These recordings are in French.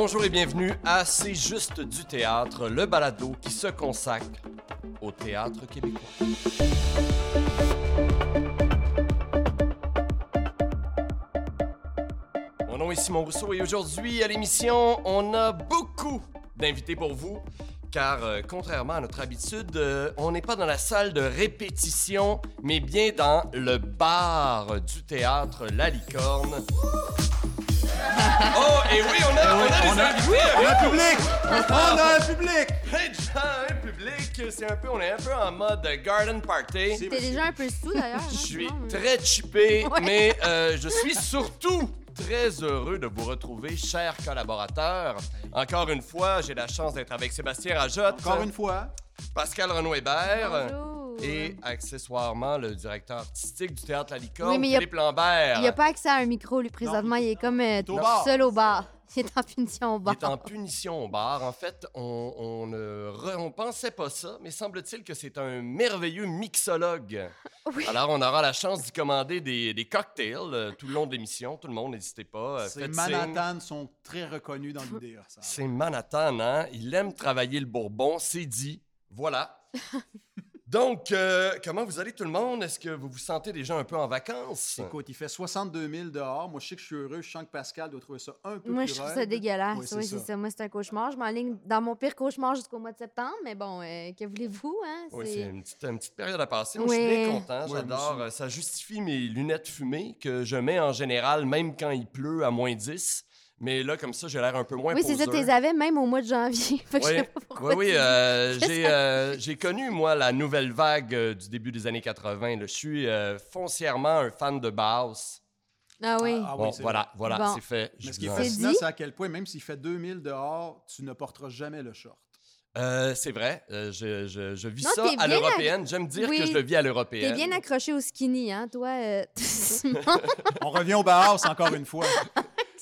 Bonjour et bienvenue à C'est juste du théâtre, le balado qui se consacre au théâtre québécois. Mon nom est Simon Rousseau et aujourd'hui à l'émission, on a beaucoup d'invités pour vous. Car euh, contrairement à notre habitude, euh, on n'est pas dans la salle de répétition, mais bien dans le bar du théâtre La Licorne. Oh, et oui, on a, on a des invités! On a un public! On a un public! Hey, gens, un public, c'est un peu, on est un peu en mode garden party. T'es déjà un peu sous d'ailleurs. hein, Je suis Simon? très chippé, Ouais. mais euh, je suis surtout très heureux de vous retrouver, chers collaborateurs. Encore une fois, j'ai la chance d'être avec Sébastien Rajotte, Encore une fois. Pascal Renaud-Hébert Bonjour. et accessoirement le directeur artistique du Théâtre La Licorne, Oui, mais il y a- Philippe Lambert. Il a pas accès à un micro, lui, présentement. Il est comme euh, est au bar. seul au bar. Il est en punition au Il bar. est en punition au bar. En fait, on, on ne re- on pensait pas ça, mais semble-t-il que c'est un merveilleux mixologue. Oui. Alors, on aura la chance d'y commander des, des cocktails euh, tout le long de l'émission. Tout le monde, n'hésitez pas. euh, Ces faites signe. Manhattan sont très reconnus dans l'idée. ça. C'est Manhattan, hein? Il aime travailler le bourbon, c'est dit. Voilà. Donc, euh, comment vous allez tout le monde? Est-ce que vous vous sentez déjà un peu en vacances? Écoute, il fait 62 000 dehors. Moi, je sais que je suis heureux. Je sens que Pascal doit trouver ça un peu Moi, plus je trouve raide. ça dégueulasse. Oui, Oui, c'est ça. Moi, c'est un cauchemar. Je m'enligne dans mon pire cauchemar jusqu'au mois de septembre. Mais bon, euh, que voulez-vous, hein? Oui, C'est- c'est une petite, une petite période à passer. Moi, je suis bien content. J'adore. Euh, Ça justifie mes lunettes fumées que je mets en général, même quand il pleut à moins 10. Mais là, comme ça, j'ai l'air un peu moins Oui, c'est ça. Tu les avais même au mois de janvier. Fait que je Oui, sais pas pourquoi oui, euh, j'ai euh, j'ai connu, moi, la nouvelle vague euh, du début des années 80. là. Je suis euh, foncièrement un fan de Baus. Ah oui. Ah, ah oui, Bon, voilà, voilà, Bon. c'est fait. Je Mais ce qui est fascinant, dit? c'est à quel point, même s'il fait 2000 dehors, tu ne porteras jamais le short. Euh, c'est vrai, euh, je, je, je vis Non, ça t'es à l'européenne. J'aime dire Oui. que je le vis à T'es l'européenne. bien accroché au skinny, hein, toi? euh? On revient au Bauhaus encore une fois.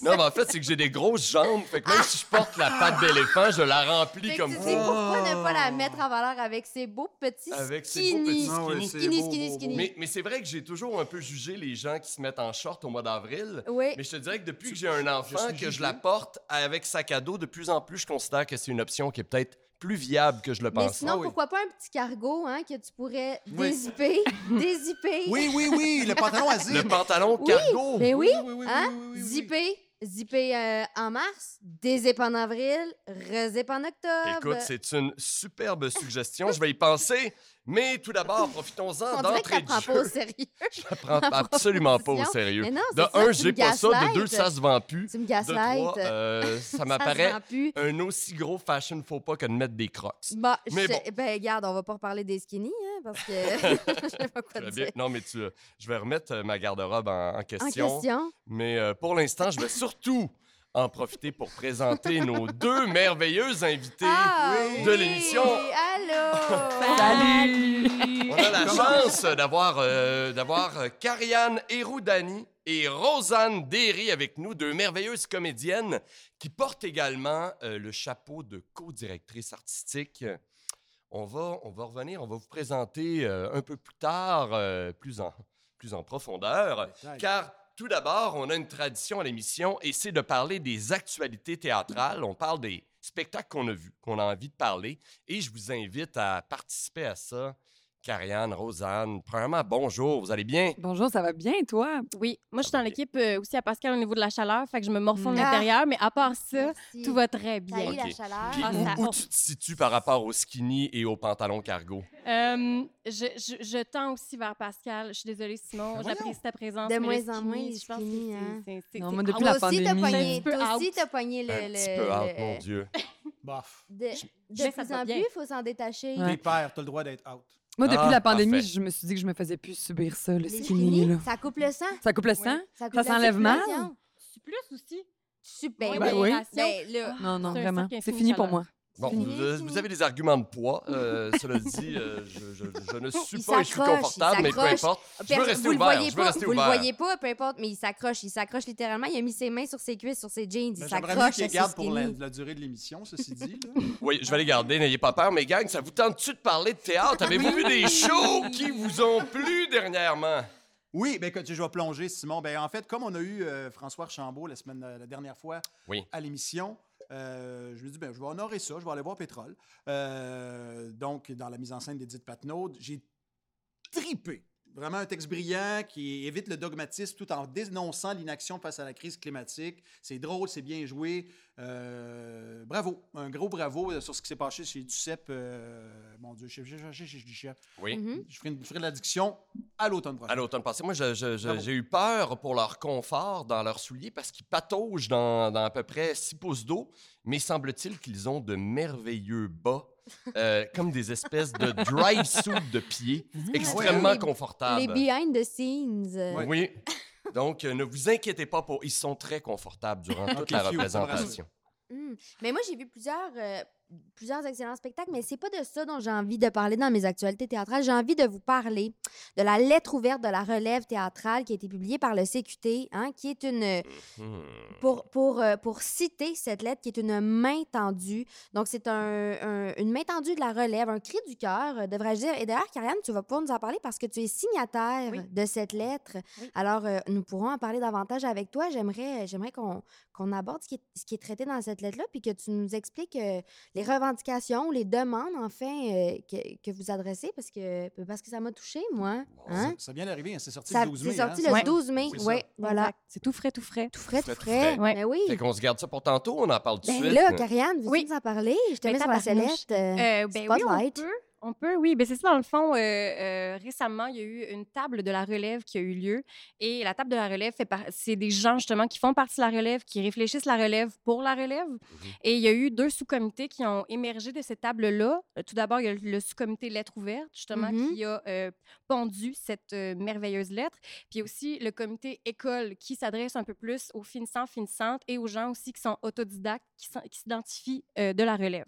Non, mais en fait, c'est que j'ai des grosses jambes. Fait que même si je porte la patte d'éléphant, je la remplis Fait que comme tu vous. sais pourquoi ne pas la mettre en valeur avec ses beaux petits Avec ses skinny. beaux petits Ah ouais, skinny. c'est Skinny, beau, skinny, beau, skinny. beau. Mais, mais c'est vrai que j'ai toujours un peu jugé les gens qui se mettent en short au mois d'avril. Oui. Mais je te dirais que depuis que j'ai un enfant, que je la porte avec sac à dos, de plus en plus, je considère que c'est une option qui est peut-être plus viable que je le Mais sinon, Ah oui. pourquoi pas un petit cargo hein, que tu pourrais Oui. dézipper, dézipper. Oui, oui, oui, le pantalon à zip. Le pantalon Oui, cargo. Ben oui, Oui, oui, oui, hein? oui, oui, oui, oui. Zipper, zipper euh, en mars, dézipper en avril, rezipper en octobre. Écoute, c'est une superbe suggestion. Je vais y penser. Mais tout d'abord, profitons-en d'entrée de pas au jeu. sérieux. Je prends absolument pas au sérieux. Mais non, de ça, un, j'ai pas ça. De deux, ça se vend plus. Tu me De trois, euh, ça m'apparaît un aussi gros fashion faux pas que de mettre des crocs. Bah, Mais bon. ben, regarde, on va pas reparler des skinny, hein, parce que je sais pas quoi te dire. Non, mais tu, euh, je vais remettre euh, ma garde-robe en, en En question. question. Mais euh, pour l'instant, je vais surtout en profiter pour présenter nos deux merveilleux invités Ah, de oui, l'émission. Allô! On a la chance d'avoir euh, d'avoir euh, Karianne Héroudani et Rosanne Derry avec nous, deux merveilleuses comédiennes qui portent également euh, le chapeau de co-directrice artistique. On va, on va revenir, on va vous présenter euh, un peu plus tard, euh, plus, en, plus en profondeur, car tout d'abord, on a une tradition à l'émission et c'est de parler des actualités théâtrales. On parle des spectacles qu'on a vus, qu'on a envie de parler et je vous invite à participer à ça. Karianne, Rosanne, premièrement, bonjour, vous allez bien? Bonjour, ça va bien, toi? Oui, moi, je suis dans l'équipe euh, aussi à Pascal au niveau de la chaleur, fait que je me morfonds de Ah. l'intérieur, mais à part ça, Merci. tout va très bien. Salut, la Ok. chaleur? Puis Ah, où, ça- où tu te situes par rapport au skinny et au pantalon cargo? Euh, je, je, je tends aussi vers Pascal. Je suis désolée, Simon. Ben J'apprécie ta présence. De mais le moins en skinny, moins, je pense skinny, que c'est- hein? c'est- c'est- Non, c'est moi, depuis out. la Toi aussi, t'as pandémie. pogné, Un peu toi aussi, out. t'as pogné le... Un le- petit peu out, le- mon Dieu. Bof. De, de Mais ça plus va en bien. plus, il faut s'en détacher. Ouais. T'es père, t'as le droit d'être out. Moi, depuis Ah, la pandémie, parfait. je me suis dit que je me faisais plus subir ça, le Les skinny. là. ça coupe le sang? Ça coupe le sang? Ça, coupe Ça s'enlève mal? Tu plus aussi. Super. Ouais, Ben, oui. Ben, là, Non, non, vraiment. C'est fini pour moi. Bon, fini, vous, avez des arguments de poids. euh, cela dit, euh, je, je- je ne suis Il pas et je suis confortable, mais peu importe. Je veux rester vous le ouvert. voyez Je veux pas, rester vous le ouvert. voyez pas, peu importe, mais il s'accroche, il s'accroche littéralement. Il a mis ses mains sur ses cuisses, sur ses jeans, il Ben, s'accroche qu'il garde pour la, durée de l'émission, ceci dit. là. Oui, je vais les garder, n'ayez pas peur. Mais gang, ça vous tente-tu de parler de théâtre? Avez-vous vu des shows qui vous ont plu dernièrement? Oui, ben, écoute, je vais plonger, Simon. Ben, en fait, comme on a eu euh, François Archambault la, semaine, euh, la dernière fois Oui. à l'émission, Euh, je ai dit, ben, je vais honorer ça, je vais aller voir Pétrole. Euh, donc, dans la mise en scène d'Edith Patnaud, j'ai tripé. Vraiment un texte brillant qui évite le dogmatisme tout en dénonçant l'inaction face à la crise climatique. C'est drôle, c'est bien joué. Euh, bravo, un gros bravo euh, sur ce qui s'est passé chez Ducep. Euh, mon Dieu, chez, Ducep. Oui. Je ferai, une- je ferai de l'addiction à l'automne prochain. À l'automne passé, moi, je- je- je- Bravo. j'ai eu peur pour leur confort dans leurs souliers parce qu'ils pataugent dans, dans à peu près 6 pouces d'eau, mais semble-t-il qu'ils ont de merveilleux bas, euh, comme des espèces de dry suits de pieds, extrêmement Les- confortables. Les behind the scenes. Ouais. Oui. Donc, euh, ne vous inquiétez pas, pour... ils sont très confortables durant toute la représentation. Hmm. Mais moi, j'ai vu plusieurs, euh, plusieurs excellents spectacles, mais c'est pas de ça dont j'ai envie de parler dans mes actualités théâtrales. J'ai envie de vous parler de la lettre ouverte de la relève théâtrale qui a été publiée par le CQT, hein, qui est une, Hmm. pour, pour, euh, pour citer cette lettre, qui est une main tendue. Donc, c'est un, un- une main tendue de la relève, un cri du cœur, euh, devrais-je dire. Et d'ailleurs, Karianne, tu vas pouvoir nous en parler parce que tu es signataire Oui. de cette lettre. Oui. Alors, euh, nous pourrons en parler davantage avec toi. J'aimerais, j'aimerais qu'on, qu'on aborde ce qui, est, ce qui est traité dans cette lettre-là, puis que tu nous expliques euh, les revendications, les demandes, enfin, euh, que, que vous adressez, parce que, parce que ça m'a touchée, moi. Hein? Ça, ça vient d'arriver, hein, c'est sorti Ça- le 12 c'est mai. sorti hein, le c'est ça? 12 mai. C'est. Oui, voilà. C'est tout frais, tout frais. Tout frais, Tout tout frais. Ben oui. Fait qu'on se garde ça pour tantôt, on en parle tout de Ben suite. là, Karianne, veux-tu Oui. nous en parler? Je te Ben, mets sur la sellette. euh, Euh, ben oui, on Spotlight. peut. On peut, oui. Ben c'est ça, dans le fond, euh, euh, récemment, il y a eu une table de la relève qui a eu lieu. Et la table de la relève, fait par- c'est des gens, justement, qui font partie de la relève, qui réfléchissent la relève pour la relève. Et il y a eu deux sous-comités qui ont émergé de cette table-là. Tout d'abord, il y a le sous-comité lettre ouverte, justement, Mhm. qui a euh, pondu cette euh, merveilleuse lettre. Puis aussi le comité école, qui s'adresse un peu plus aux finissants, finissantes et aux gens aussi qui sont autodidactes, qui s'identifient euh, de la relève.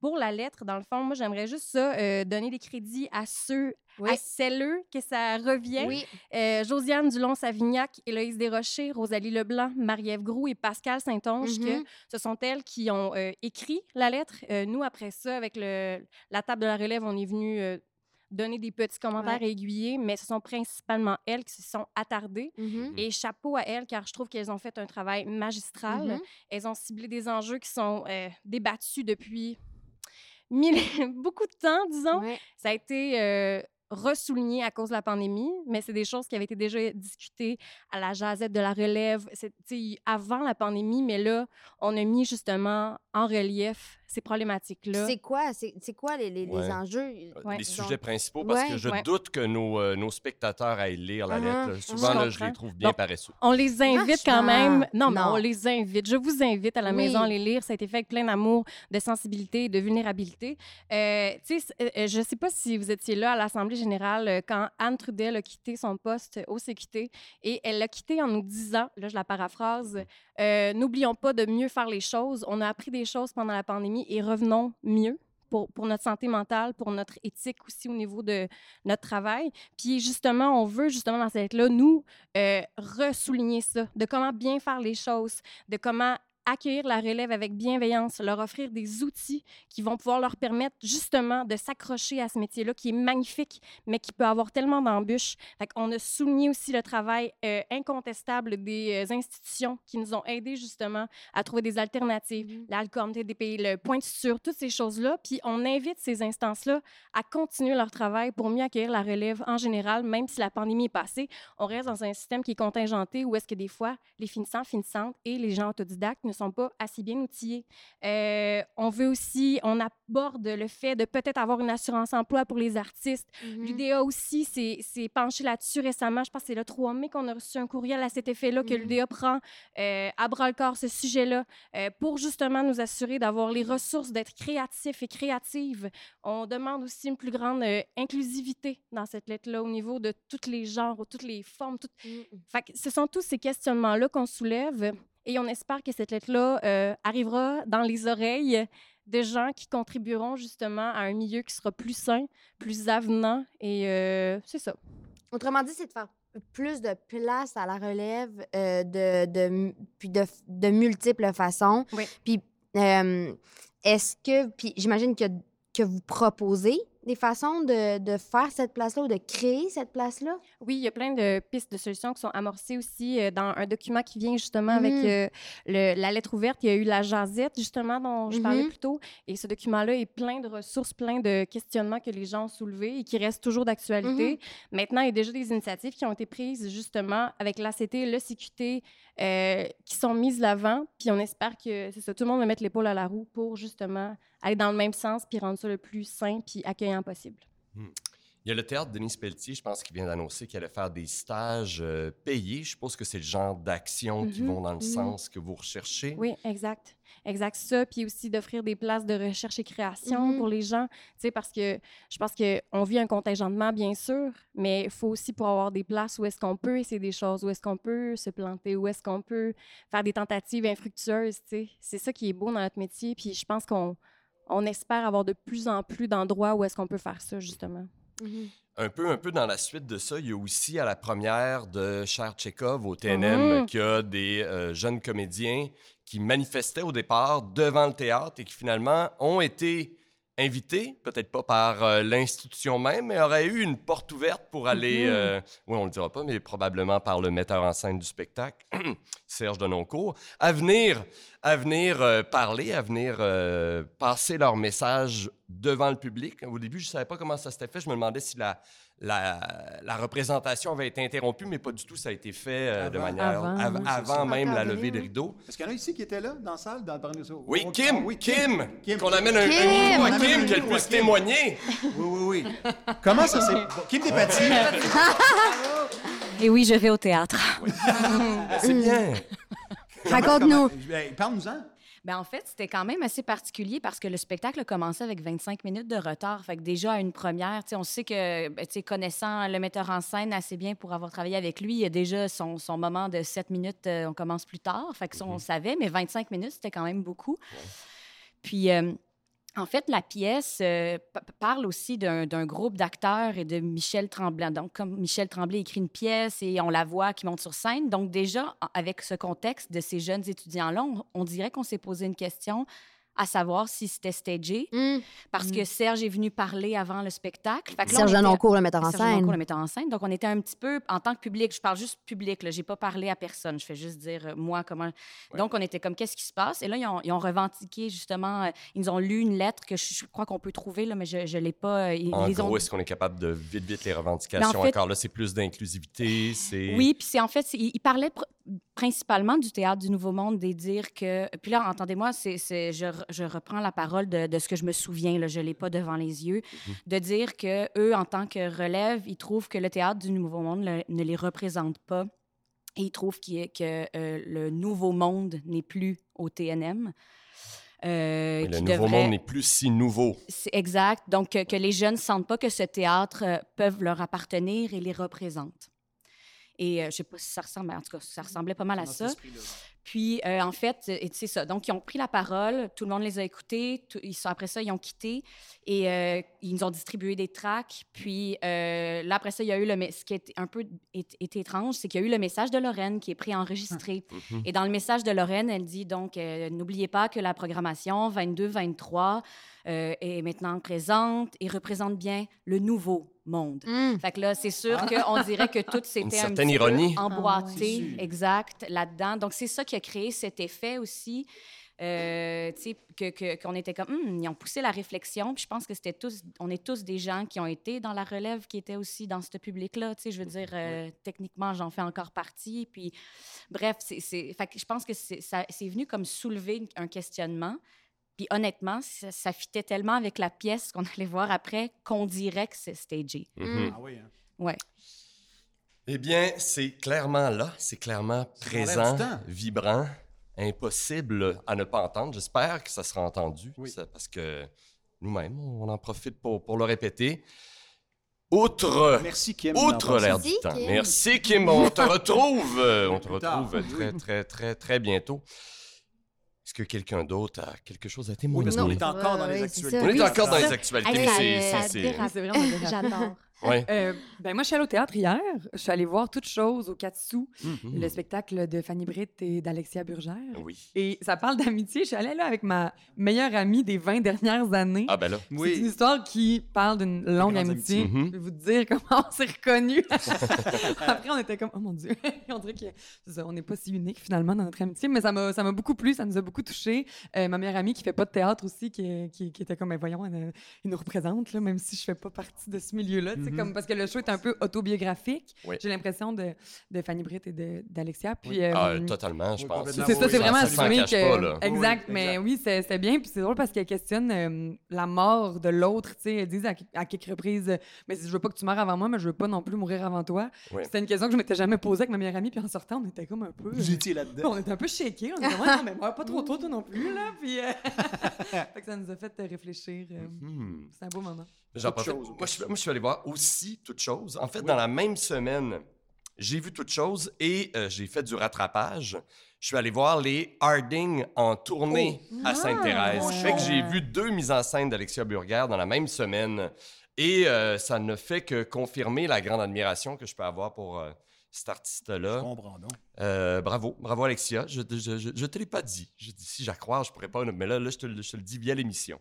Pour la lettre, dans le fond, moi, j'aimerais juste ça, euh, donner des crédits à ceux, Oui. à celles que ça revient. Oui. Euh, Josiane Dulon-Savignac, Héloïse Desrochers, Rosalie Leblanc, Marie-Ève Groux et Pascal Saint-Onge, que ce sont elles qui ont euh, écrit la lettre. Euh, nous, après ça, avec le, la table de la relève, on est venu donner des petits commentaires Ouais. et aiguiller, mais ce sont principalement elles qui se sont attardées. Mhm. Et chapeau à elles, car je trouve qu'elles ont fait un travail magistral. Mhm. Elles ont ciblé des enjeux qui sont euh, débattus depuis. beaucoup de temps, disons. Ouais. Ça a été euh, ressouligné à cause de la pandémie, mais c'est des choses qui avaient été déjà discutées à la jazette de la relève avant la pandémie, mais là, on a mis justement en relief ces problématiques-là. C'est quoi, c'est c'est quoi les, les, enjeux? Euh, Ouais. les Donc, sujets principaux, parce que je Ouais. doute que nos, euh, nos spectateurs aillent lire la Uh-huh, lettre. uh-huh. Souvent, là, Je je les trouve bien Donc, paresseux. On les invite quand même. Non, mais on les invite. Je vous invite à la Oui. maison à les lire. Ça a été fait avec plein d'amour, de sensibilité de vulnérabilité. Euh, tu sais, c- je ne sais pas si vous étiez là à l'Assemblée générale quand Anne Trudel a quitté son poste au CQT et elle l'a quitté en nous disant, là je la paraphrase, euh, n'oublions pas de mieux faire les choses. On a appris des choses pendant la pandémie et revenons mieux. Pour, pour notre santé mentale, pour notre éthique aussi au niveau de notre travail. Puis justement, on veut justement dans cette lettre-là, nous, euh, ressouligner ça, de comment bien faire les choses, de comment accueillir la relève avec bienveillance, leur offrir des outils qui vont pouvoir leur permettre justement de s'accrocher à ce métier-là qui est magnifique, mais qui peut avoir tellement d'embûches. Qu'on a souligné aussi le travail euh, incontestable des euh, institutions qui nous ont aidés justement à trouver des alternatives, Mhm. l'ALCOM, TDP, le point de suture, toutes ces choses-là. Puis on invite ces instances-là à continuer leur travail pour mieux accueillir la relève en général, même si la pandémie est passée. On reste dans un système qui est contingenté où est-ce que des fois, les finissants, finissantes et les gens autodidactes ne sont pas assez bien outillés. Euh, on veut aussi, on aborde le fait de peut-être avoir une assurance-emploi pour les artistes. Mhm. L'UDA aussi s'est penché là-dessus récemment. Je pense que c'est le 3 mai qu'on a reçu un courriel à cet effet-là que Mhm. l'UDA prend euh, à bras-le-corps ce sujet-là euh, pour justement nous assurer d'avoir les ressources, d'être créatifs et créatives. On demande aussi une plus grande inclusivité dans cette lettre-là au niveau de tous les genres, toutes les formes. toutes- Mhm. fait que ce sont tous ces questionnements-là qu'on soulève et on espère que cette lettre-là euh, arrivera dans les oreilles de gens qui contribueront justement à un milieu qui sera plus sain, plus avenant et euh, c'est ça. Autrement dit, c'est de faire plus de place à la relève euh, de, de, puis de, de multiples façons. Oui. Puis, est-ce que, puis j'imagine que, que vous proposez des façons de, de faire cette place-là ou de créer cette place-là? Oui, il y a plein de pistes de solutions qui sont amorcées aussi euh, dans un document qui vient justement avec Mhm. euh, le- la lettre ouverte. Il y a eu la jasette, justement, dont je parlais Mhm. plus tôt. Et ce document-là est plein de ressources, plein de questionnements que les gens ont soulevés et qui restent toujours d'actualité. Maintenant, il y a déjà des initiatives qui ont été prises justement avec l'ACT, le CQT, euh, qui sont mises l'avant. Puis on espère que c'est ça, tout le monde va mettre l'épaule à la roue pour justement aller dans le même sens puis rendre ça le plus sain puis accueillant possible. Il y a le théâtre Denis Pelletier, je pense, qui vient d'annoncer qu'il allait faire des stages euh, payés. Je suppose que c'est le genre d'action qui Mhm, vont dans le mhm. sens que vous recherchez. Oui, exact. Exact, ça. Puis aussi d'offrir des places de recherche et création Mhm. pour les gens. Tu sais, parce que je pense qu'on vit un contingentement, bien sûr, mais il faut aussi pour avoir des places où est-ce qu'on peut essayer des choses, où est-ce qu'on peut se planter, où est-ce qu'on peut faire des tentatives infructueuses, tu sais. C'est ça qui est beau dans notre métier. Puis je pense qu'on on espère avoir de plus en plus d'endroits où est-ce qu'on peut faire ça, justement. Un peu, un peu dans la suite de ça, il y a aussi à la première de Cher Tchekhov au TNM Mhm. qu'il y a des euh, jeunes comédiens qui manifestaient au départ devant le théâtre et qui finalement ont été invités, peut-être pas par euh, l'institution même, mais auraient eu une porte ouverte pour aller, Mhm. euh, oui, on le dira pas, mais probablement par le metteur en scène du spectacle, Serge Denoncourt, à venir, à venir euh, parler, à venir passer leur message devant le public. Au début, je savais pas comment ça s'était fait. Je me demandais si la, la, la représentation avait été interrompue, mais pas du tout. Ça a été fait euh, de manière Avant, av- oui, même la levée des oui. rideaux. Est-ce qu'il y en a ici qui étaient là, dans la salle, dans parmi nous? Oui, Oh, Kim, ah oui, Kim, Kim. qu'on amène un, un Kim! micro à On amène Kim, un qu'elle puisse Kim. témoigner. Oui, oui, oui. Comment ça s'est... Kim Despatie. Et oui, je vais au théâtre. C'est bien. Raconte-nous. Ben, Parle-nous-en. Ben, en fait, c'était quand même assez particulier parce que le spectacle a commencé avec 25 minutes de retard. Fait que déjà, à une première, on sait que, ben, connaissant le metteur en scène assez bien pour avoir travaillé avec lui, il y a déjà son, son moment de 7 minutes, euh, on commence plus tard. Fait que ça, on savait, mais 25 minutes, c'était quand même beaucoup. Puis, euh, en fait, la pièce euh, parle aussi d'un groupe d'acteurs et de Michel Tremblay. Donc, comme Michel Tremblay écrit une pièce et on la voit qui monte sur scène. Donc, déjà, avec ce contexte de ces jeunes étudiants-là, on dirait qu'on s'est posé une question à savoir si c'était stagé, Hum. parce que Serge est venu parler avant le spectacle. Fait que là, Serge Denoncourt, le metteur en Serge scène. le metteur en scène. Donc, on était un petit peu, en tant que public, je parle juste public, là, j'ai pas parlé à personne, je fais juste dire, euh, moi, comment... Donc, on était comme, qu'est-ce qui se passe? Et là, ils ont, ils ont revendiqué, justement, euh, ils nous ont lu une lettre que je, je crois qu'on peut trouver, là, mais je, je l'ai pas... euh, ils, En ils gros, ont... est-ce qu'on est capable de vite, vite les revendications? En fait- Encore? Là, c'est plus d'inclusivité, c'est... Oui, puis c'est en fait, c'est- il, pr- principalement du théâtre du Nouveau Monde, des dire que. Puis là, entendez-moi, c'est, c'est- je, je reprends la parole de, de ce que je me souviens, là, je ne l'ai pas devant les yeux, de dire que eux, en tant que relève, ils trouvent que le théâtre du Nouveau Monde le- ne les représente pas. Et ils trouvent que euh, le Nouveau Monde n'est plus au TNM. Euh, Mais le nouveau devrait- monde n'est plus si nouveau. c'est exact. Donc, que, que les jeunes ne sentent pas que ce théâtre euh, peuvent leur appartenir et les représente. Et euh, je ne sais pas si ça ressemble, mais en tout cas, ça ressemblait pas mal à ça. Puis, euh, en fait, c'est ça. Donc, ils ont pris la parole, tout le monde les a écoutés. tout- ils sont, après ça, ils ont quitté et euh, ils nous ont distribué des tracts. Puis, euh, là, après ça, il y a eu le... Ce qui est un peu est, est étrange, c'est qu'il y a eu le message de Lorraine qui est préenregistré. Mhm. Et dans le message de Lorraine, elle dit donc N'oubliez pas que la programmation 22-23 euh, est maintenant présente et représente bien le nouveau monde. Hum. Fait que là, c'est sûr qu'on dirait que tout s'était un petit ironie. peu Ah emboîté, ouais. exact, là-dedans. Donc, c'est ça qui a créé cet effet aussi. Euh, tu sais, que- que- qu'on était comme, Hum, ils ont poussé la réflexion. Puis je pense que c'était tous, on est tous des gens qui ont été dans la relève, qui étaient aussi dans ce public-là. Tu sais, je veux dire, euh, techniquement, j'en fais encore partie. Puis, bref, c'est, c'est, fait que je pense que c'est venu comme soulever un questionnement. Puis honnêtement, ça, ça fitait tellement avec la pièce qu'on allait voir après qu'on dirait que c'est stagé. Mhm. Ah oui, hein. Ouais. Eh bien, c'est clairement là, c'est clairement présent, vibrant, impossible à ne pas entendre. J'espère que ça sera entendu, Oui. ça- parce que nous-mêmes, on en profite pour, pour le répéter. Outre, Merci, Kim. outre l'air du Merci, temps. Kim. Merci, Kim. On te retrouve, on te retrouve très, très, très, très bientôt. Est-ce que quelqu'un d'autre a quelque chose à Oui, témoigner? parce qu'on Non. est encore dans les actualités. On est Oui, encore dans les actualités, c'est- vraiment dérape. J'adore. Ouais. Euh, ben moi, je suis allée au théâtre hier. Je suis allée voir Toutes choses au Katsu, Mhm. le spectacle de Fanny Britt et d'Alexia Burgère. Oui. Et ça parle d'amitié. Je suis allée là avec ma meilleure amie des 20 dernières années. Ah, ben là. C'est une histoire qui parle d'une longue amitié. Mhm. Je vais vous dire comment on s'est reconnus. Après, on était comme, oh mon Dieu, on dirait que c'est ça, on n'est pas si unique finalement dans notre amitié, mais ça m'a, beaucoup plu, ça nous a beaucoup touchés. Euh, ma meilleure amie qui fait pas de théâtre aussi, qui, qui, qui était comme, Ben, voyons, elle, elle nous représente, là, même si je fais pas partie de ce milieu-là. Mhm. comme, parce que le show est un peu autobiographique, Oui. j'ai l'impression de, de Fanny Britt et de, d'Alexia. Puis, Oui. euh, Ah, totalement, je Oui, pense. c'est ça, c'est vraiment assumé que. pas, là. Exact, Oui, mais exact. oui, c'est- c'était bien. Puis c'est drôle parce qu'elle questionne euh, la mort de l'autre. Tu sais, elle dit à, à quelques reprises euh, Mais je veux pas que tu meurs avant moi, mais je veux pas non plus mourir avant toi. Oui. C'était une question que je m'étais jamais posée avec ma meilleure amie. Puis en sortant, on était comme un peu. Vous étiez là-dedans. on était un peu shakés. On était comme, non, mais moi, pas trop tôt, toi non plus. Là. Puis, euh, fait que ça nous a fait réfléchir. euh, Mhm. C'est un beau moment. J'en Toute profite. chose. Moi, je, suis- moi, je suis allé voir aussi toute chose. En fait, dans la même semaine, j'ai vu toute chose et euh, j'ai fait du rattrapage. Je suis allé voir les Harding en tournée à Sainte-Thérèse. Ah, fait que j'ai vu deux mises en scène d'Alexia Burger dans la même semaine. Et euh, ça ne fait que confirmer la grande admiration que je peux avoir pour euh, cet artiste-là. Euh, bravo, bravo Alexia. Je, je te l'ai pas dit. Je si j'y croire, je pourrais pas. Mais là, là je, te, le- je te le dis via l'émission.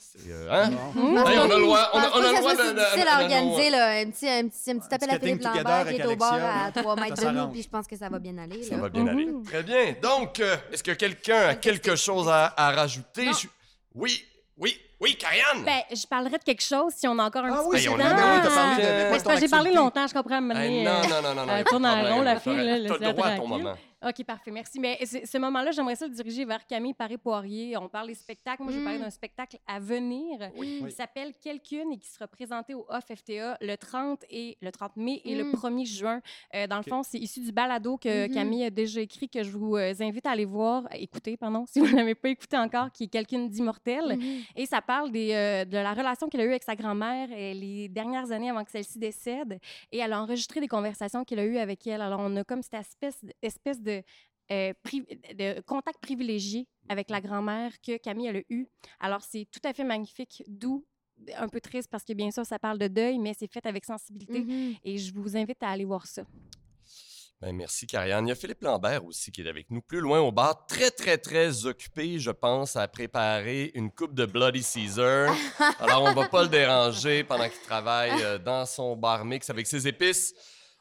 C'est, euh, hein? Bon. Hey, on a le droit, on a, on a le droit de- de- organiser, là. Un petit, un petit, un petit appel à Philippe Lambert qui est au bord à 3 mètres de nous, puis je pense que ça va bien aller. Ça là. va bien aller. Mhm. Très bien. Donc, euh, est-ce que quelqu'un a quelque chose à, à rajouter? Oui, oui, oui, Karianne! Ben, je parlerai de quelque chose si on a encore un Ah petit oui, c'est oui, parlé de- c'est ton parce que j'ai parlé longtemps, je comprends. à Hey, donné, non, non, non, non, non. euh, tourne en rond, la T'as- fille, T'as le droit à ton moment. OK, parfait, merci. Mais ce moment-là, j'aimerais ça le diriger vers Camille Paré-Poirier. On parle des spectacles. Moi, je vais parler Mm. d'un spectacle à venir. Oui. Il s'appelle Quelqu'une et qui sera présenté au Off FTA le 30, et, le 30 mai et le Mm. 1er juin. Euh, dans le fond, c'est issu du balado que Mhm. Camille a déjà écrit, que je vous euh, invite à aller voir, écouter, pardon, si vous ne l'avez pas écouté encore, qui est Quelqu'une d'immortel. Mhm. Et ça parle des, euh, de la relation qu'elle a eue avec sa grand-mère les dernières années avant que celle-ci décède. Et elle a enregistré des conversations qu'il a eues avec elle. Alors, on a comme cette espèce, espèce de, euh, pri- de contact privilégié avec la grand-mère que Camille elle a eu. Alors, c'est tout à fait magnifique, doux, un peu triste parce que bien sûr, ça parle de deuil, mais c'est fait avec sensibilité. Mhm. Et je vous invite à aller voir ça. Ben, merci, Karianne. Il y a Philippe Lambert aussi qui est avec nous, plus loin au bar, très, très, très occupé, je pense, à préparer une coupe de Bloody Caesar. Alors, on va pas le déranger pendant qu'il travaille euh, dans son bar mix avec ses épices.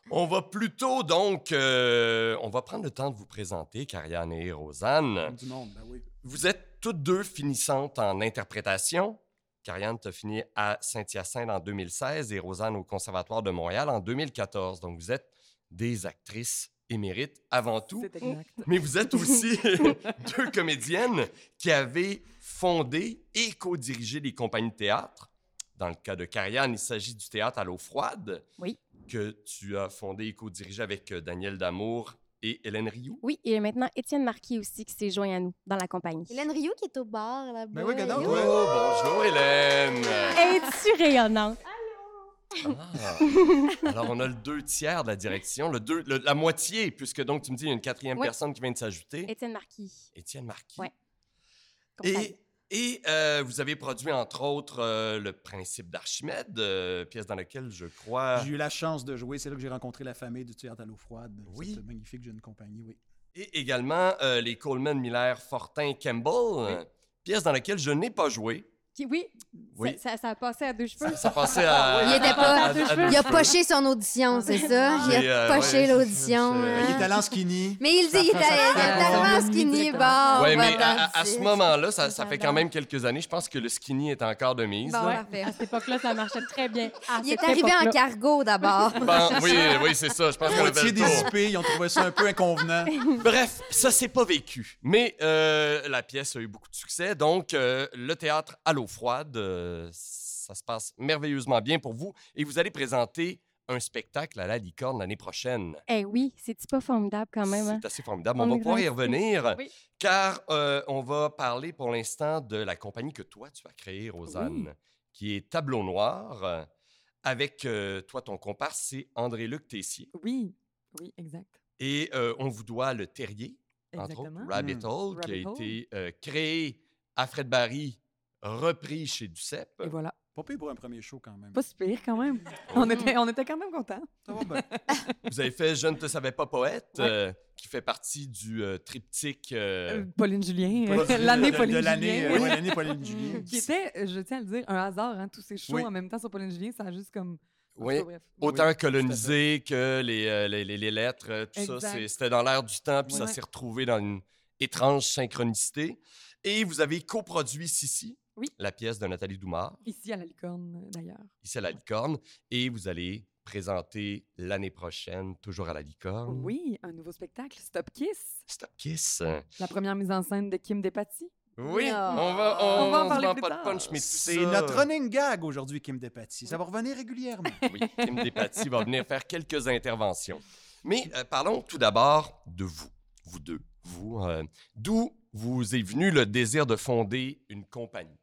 On va plutôt, donc, euh, on va prendre le temps de vous présenter, Karianne et Rosanne. Du monde, ben oui. Vous êtes toutes deux finissantes en interprétation. Karianne, tu as fini à Saint-Hyacinthe en 2016 et Rosanne au Conservatoire de Montréal en 2014. Donc, vous êtes des actrices émérites avant tout. C'est exact. Mais vous êtes aussi deux comédiennes qui avaient fondé et co-dirigé des compagnies de théâtre. Dans le cas de Karianne, il s'agit du théâtre à l'eau froide. Oui. Que tu as fondé et co-dirigé avec euh, Daniel Damour et Hélène Rioux? Oui, et maintenant, Étienne Marquis aussi qui s'est joint à nous dans la compagnie. Hélène Rioux qui est au bar là-bas. Ben oui! Oh, bonjour Hélène! Es-tu rayonnante? Ah. Alors, on a le deux tiers de la direction, le deux, le- la moitié, puisque donc tu me dis il y a une quatrième Oui. personne qui vient de s'ajouter. Étienne Marquis. Étienne Marquis. Ouais. Et, et euh, vous avez produit, entre autres, euh, Le Principe d'Archimède, euh, pièce dans laquelle je crois. J'ai eu la chance de jouer. C'est là que j'ai rencontré la famille du théâtre à l'eau froide. Oui. C'est magnifique jeune compagnie, oui. Et également les Coleman, Miller, Fortin, Campbell, pièce dans laquelle je n'ai pas joué. Qui- oui, Oui. Ça, ça, ça a passé à deux cheveux. Ça passait à. Il était à- pas- à- à- à deux Il a poché son audition, c'est ça? Il a euh, poché ouais, l'audition. hein. Il est allé en skinny. Mais il dit qu'il était il est Ça- tellement ça- skinny, ça- bon. Ouais, mais à, à- à ce moment-là, ça, ça fait quand même quelques années. Je pense que le skinny est encore de mise. Bon, parfait. À cette époque-là, ça marchait très bien. À Il est arrivé en cargo d'abord. Bon, oui, oui, c'est ça. Je pense qu'on a fait le des tour. IP, ils ont trouvé ça un peu inconvenant. Bref, ça s'est pas vécu. Mais euh, la pièce a eu beaucoup de succès. Donc, euh, le théâtre à l'eau froide, euh, ça se passe merveilleusement bien pour vous. Et vous allez présenter un spectacle à la licorne l'année prochaine. Eh oui, c'est-tu pas formidable quand même? hein? C'est assez formidable. On On va pouvoir y revenir, Oui. car euh, on va parler pour l'instant de la compagnie que toi, tu as créée, Rosanne, qui est Tableau Noir. euh, Avec euh, toi, ton comparse, c'est André-Luc Tessier. Oui, oui, exact. Et euh, on vous doit le Terrier, entre autres. Rabbit Mm. Hole, qui a Hole. été créé à Fred Barry, repris chez Duceppe. Et voilà. Pas pire pour un premier show quand même. Pas si pire quand même. On était, on était quand même contents. Ça va bien. Vous avez fait Je ne te savais pas poète, Ouais. euh, qui fait partie du euh, triptyque. euh, Euh, Pauline Julien, l'année Pauline de Julien. euh, ouais, l'année Pauline Julien. qui était, je tiens à le dire, un hasard, hein, tous ces shows Oui. en même temps sur Pauline Julien, ça a juste comme... Oui. cas. Autant Oui, colonisé que les, euh, les, les- les lettres, tout ça, Exact. c'était dans l'air du temps, puis ça Ouais. s'est retrouvé dans une étrange synchronicité. Et vous avez coproduit Sissi, Oui. la pièce de Nathalie Doumard, Ici à la licorne, euh, d'ailleurs. ici à la Licorne, et vous allez présenter l'année prochaine, toujours à la Licorne. Oui, un nouveau spectacle, Stop Kiss, Stop Kiss. la première mise en scène de Kim Despatie. Oui, Oh. on va, on, On va en on parler plus pas de tard. punch, mais C'est ça- notre running gag aujourd'hui, Kim Despatie. Ça va revenir régulièrement. Oui, Kim Despatie va venir faire quelques interventions. Mais euh, parlons tout d'abord de vous, vous deux. Vous, euh, d'où vous est venu le désir de fonder une compagnie?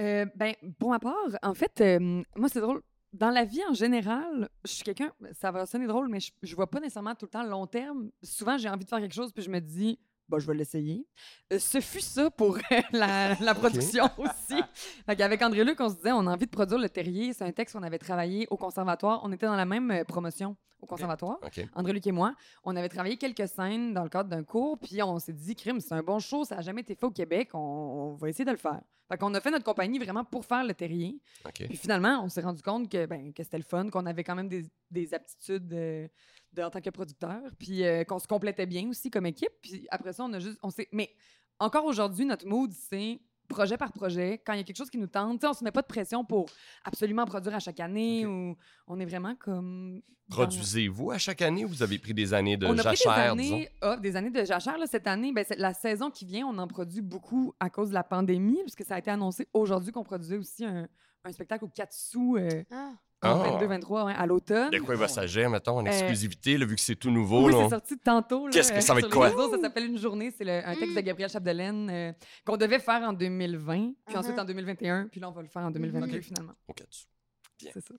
Euh, ben, pour ma part, en fait, euh, moi, c'est drôle. Dans la vie en général, je suis quelqu'un, ça va sonner drôle, mais je, je vois pas nécessairement tout le temps long terme. Souvent, j'ai envie de faire quelque chose, puis je me dis, bah, je vais l'essayer. Euh, ce fut ça pour la, la production aussi. Avec André Luc, on se disait, on a envie de produire Le Terrier. C'est un texte qu'on avait travaillé au conservatoire. On était dans la même euh, promotion au conservatoire. OK. André-Luc et moi, on avait travaillé quelques scènes dans le cadre d'un cours, puis on s'est dit, crime, c'est un bon show, ça n'a jamais été fait au Québec, on, on va essayer de le faire. Fait qu'on a fait notre compagnie vraiment pour faire le terrier. Puis finalement, on s'est rendu compte que, ben, que c'était le fun, qu'on avait quand même des, des aptitudes euh, de- en tant que producteur, puis euh, qu'on se complétait bien aussi comme équipe. Puis après ça, on a juste. On mais encore aujourd'hui, notre mood, c'est projet par projet. Quand il y a quelque chose qui nous tente, tu sais, on se met pas de pression pour absolument produire à chaque année, ou on est vraiment comme. Produisez-vous à chaque année ou vous avez pris des années de on a pris des jachère, années, ah, des années de jachère. Là, cette année, ben, la saison qui vient, on en produit beaucoup à cause de la pandémie, puisque ça a été annoncé aujourd'hui qu'on produisait aussi un, un spectacle au 4 sous euh, Ah. En Ah. 22-23 à l'automne. De quoi il va s'agir, mettons, en Euh, exclusivité, là, vu que c'est tout nouveau? Oui, là, c'est on- sorti tantôt. Qu'est-ce que ça va être sur les quoi? réseaux. ça s'appelle Une journée. C'est le- un texte de Mm. Gabriel Chapdelaine euh, qu'on devait faire en 2020, puis ensuite Mhm. en 2021, puis là, on va le faire en 2022 Ok. finalement. sous. Bien. C'est ça.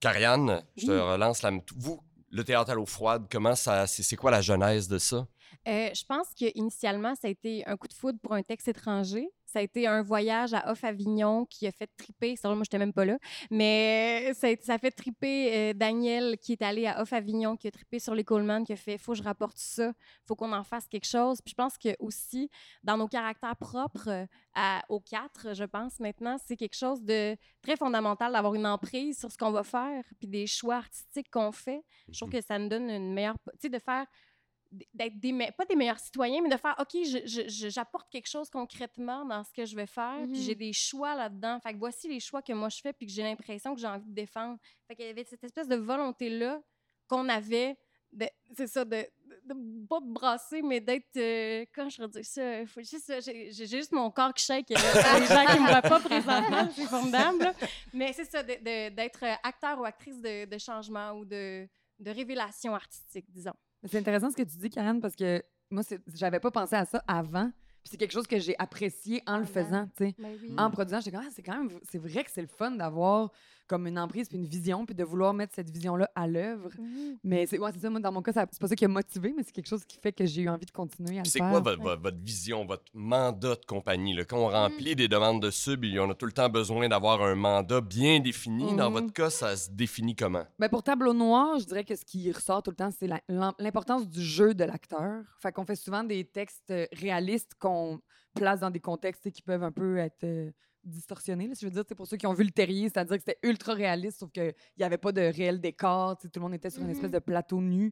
Carianne, je te Oui. relance la... Vous, le théâtre à l'eau froide, comment ça... C'est c'est quoi la genèse de ça? Euh, je pense qu'initialement, ça a été un coup de foudre pour un texte étranger. Ça a été un voyage à Off-Avignon qui a fait triper. Vrai, moi, je n'étais même pas là. Mais ça a, ça a fait triper euh, Daniel qui est allé à Off-Avignon, qui a trippé sur les Coleman, qui a fait faut que je rapporte ça, faut qu'on en fasse quelque chose. Puis je pense que aussi, dans nos caractères propres euh, à, aux quatre, je pense maintenant, c'est quelque chose de très fondamental d'avoir une emprise sur ce qu'on va faire, puis des choix artistiques qu'on fait. Je trouve que ça nous donne une meilleure. Tu sais, de faire d'être des me- pas des meilleurs citoyens mais de faire OK j'apporte quelque chose concrètement dans ce que je vais faire puis j'ai des choix là-dedans. Fait que voici les choix que moi je fais puis que j'ai l'impression que j'ai envie de défendre. Fait qu'il y avait cette espèce de volonté là qu'on avait c'est ça de, de, de pas brasser mais d'être euh, quand je redis ça? Faut juste j'ai j'ai juste mon corps qui shake les gens qui me voient pas présentement c'est formidable là. mais c'est ça d'être acteur ou actrice de, de changement ou de de révélation artistique disons C'est intéressant ce que tu dis, Karen, parce que moi, j'avais pas pensé à ça avant. Puis c'est quelque chose que j'ai apprécié en le faisant, tu sais. Ben oui. En produisant, j'étais comme, ah, c'est quand même, c'est vrai que c'est le fun d'avoir comme une emprise puis une vision, puis de vouloir mettre cette vision-là à l'œuvre. Mais c'est ouais, c'est ça, moi, dans mon cas, c'est pas ça qui a motivé, mais c'est quelque chose qui fait que j'ai eu envie de continuer à le C'est faire. quoi votre, votre- vision, votre mandat de compagnie? là? Quand on remplit des demandes de sub, on a tout le temps besoin d'avoir un mandat bien défini. Dans Mhm. votre cas, ça se définit comment? Ben pour Tableau Noir, je dirais que ce qui ressort tout le temps, c'est l'importance du jeu de l'acteur. Fait qu'on fait souvent des textes euh, réalistes qu'on place dans des contextes qui peuvent un peu être euh, distorsionnés. là, si je veux dire, c'est pour ceux qui ont vu le terrier, c'est-à-dire que c'était ultra réaliste, sauf qu'il n'y avait pas de réel décor. Tout le monde était sur une Mhm. espèce de plateau nu.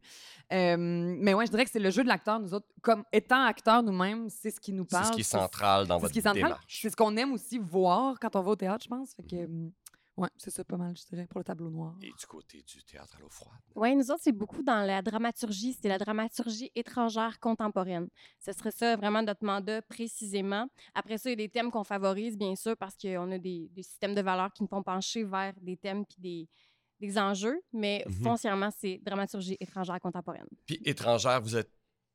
Euh, mais ouais, je dirais que c'est le jeu de l'acteur. Nous autres, comme étant acteurs nous-mêmes, c'est ce qui nous C'est parle. ce qui est central dans c'est ce votre qui est central. démarche. C'est ce qu'on aime aussi voir quand on va au théâtre, je pense. Fait que, euh, ouais, c'est ça pas mal, je dirais, pour le tableau noir. Et du côté du théâtre à l'eau froide? Oui, nous autres, c'est beaucoup dans la dramaturgie. C'est la dramaturgie étrangère contemporaine. Ce serait ça vraiment notre mandat précisément. Après ça, il y a des thèmes qu'on favorise, bien sûr, parce qu'on a des, des systèmes de valeurs qui nous font pencher vers des thèmes puis des, des enjeux. Mais Mhm. foncièrement, c'est dramaturgie étrangère contemporaine. Puis étrangère, vous êtes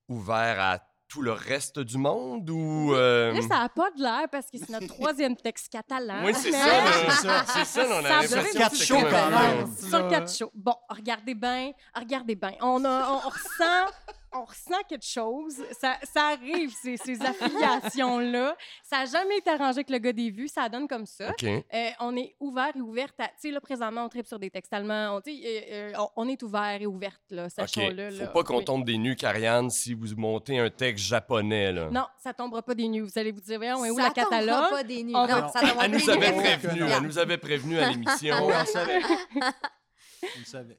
ouvert à tout le reste du monde ou... euh, Là, ça n'a pas de l'air parce que c'est notre troisième texte catalan. Oui, c'est Mais- ça. C'est ça. C'est ça, là, on a que quatre shows quand même. Sur le 4 show. Bon, regardez bien, regardez bien. On, a- on, on ressent, on ressent quelque chose. Ça, ça arrive, ces, ces affiliations-là. Ça n'a jamais été arrangé avec le gars des vues. Ça donne comme ça. Euh, on est ouvert et ouverte à. Tu sais, là, présentement, on tripe sur des textes allemands. On, euh, euh, on, on est ouvert et ouverte, là, sachons-le. Faut là. pas qu'on Oui. tombe des nues, Karianne, si vous montez un texte japonais, là. Non, ça tombera pas des nues. Vous allez vous dire, voyons, où Ça la tombera catalogue? pas des nues. On Non, ça tombera Elle pas nous des avait nues. prévenu, elle nous avait prévenu à l'émission. On le savait. On le savait.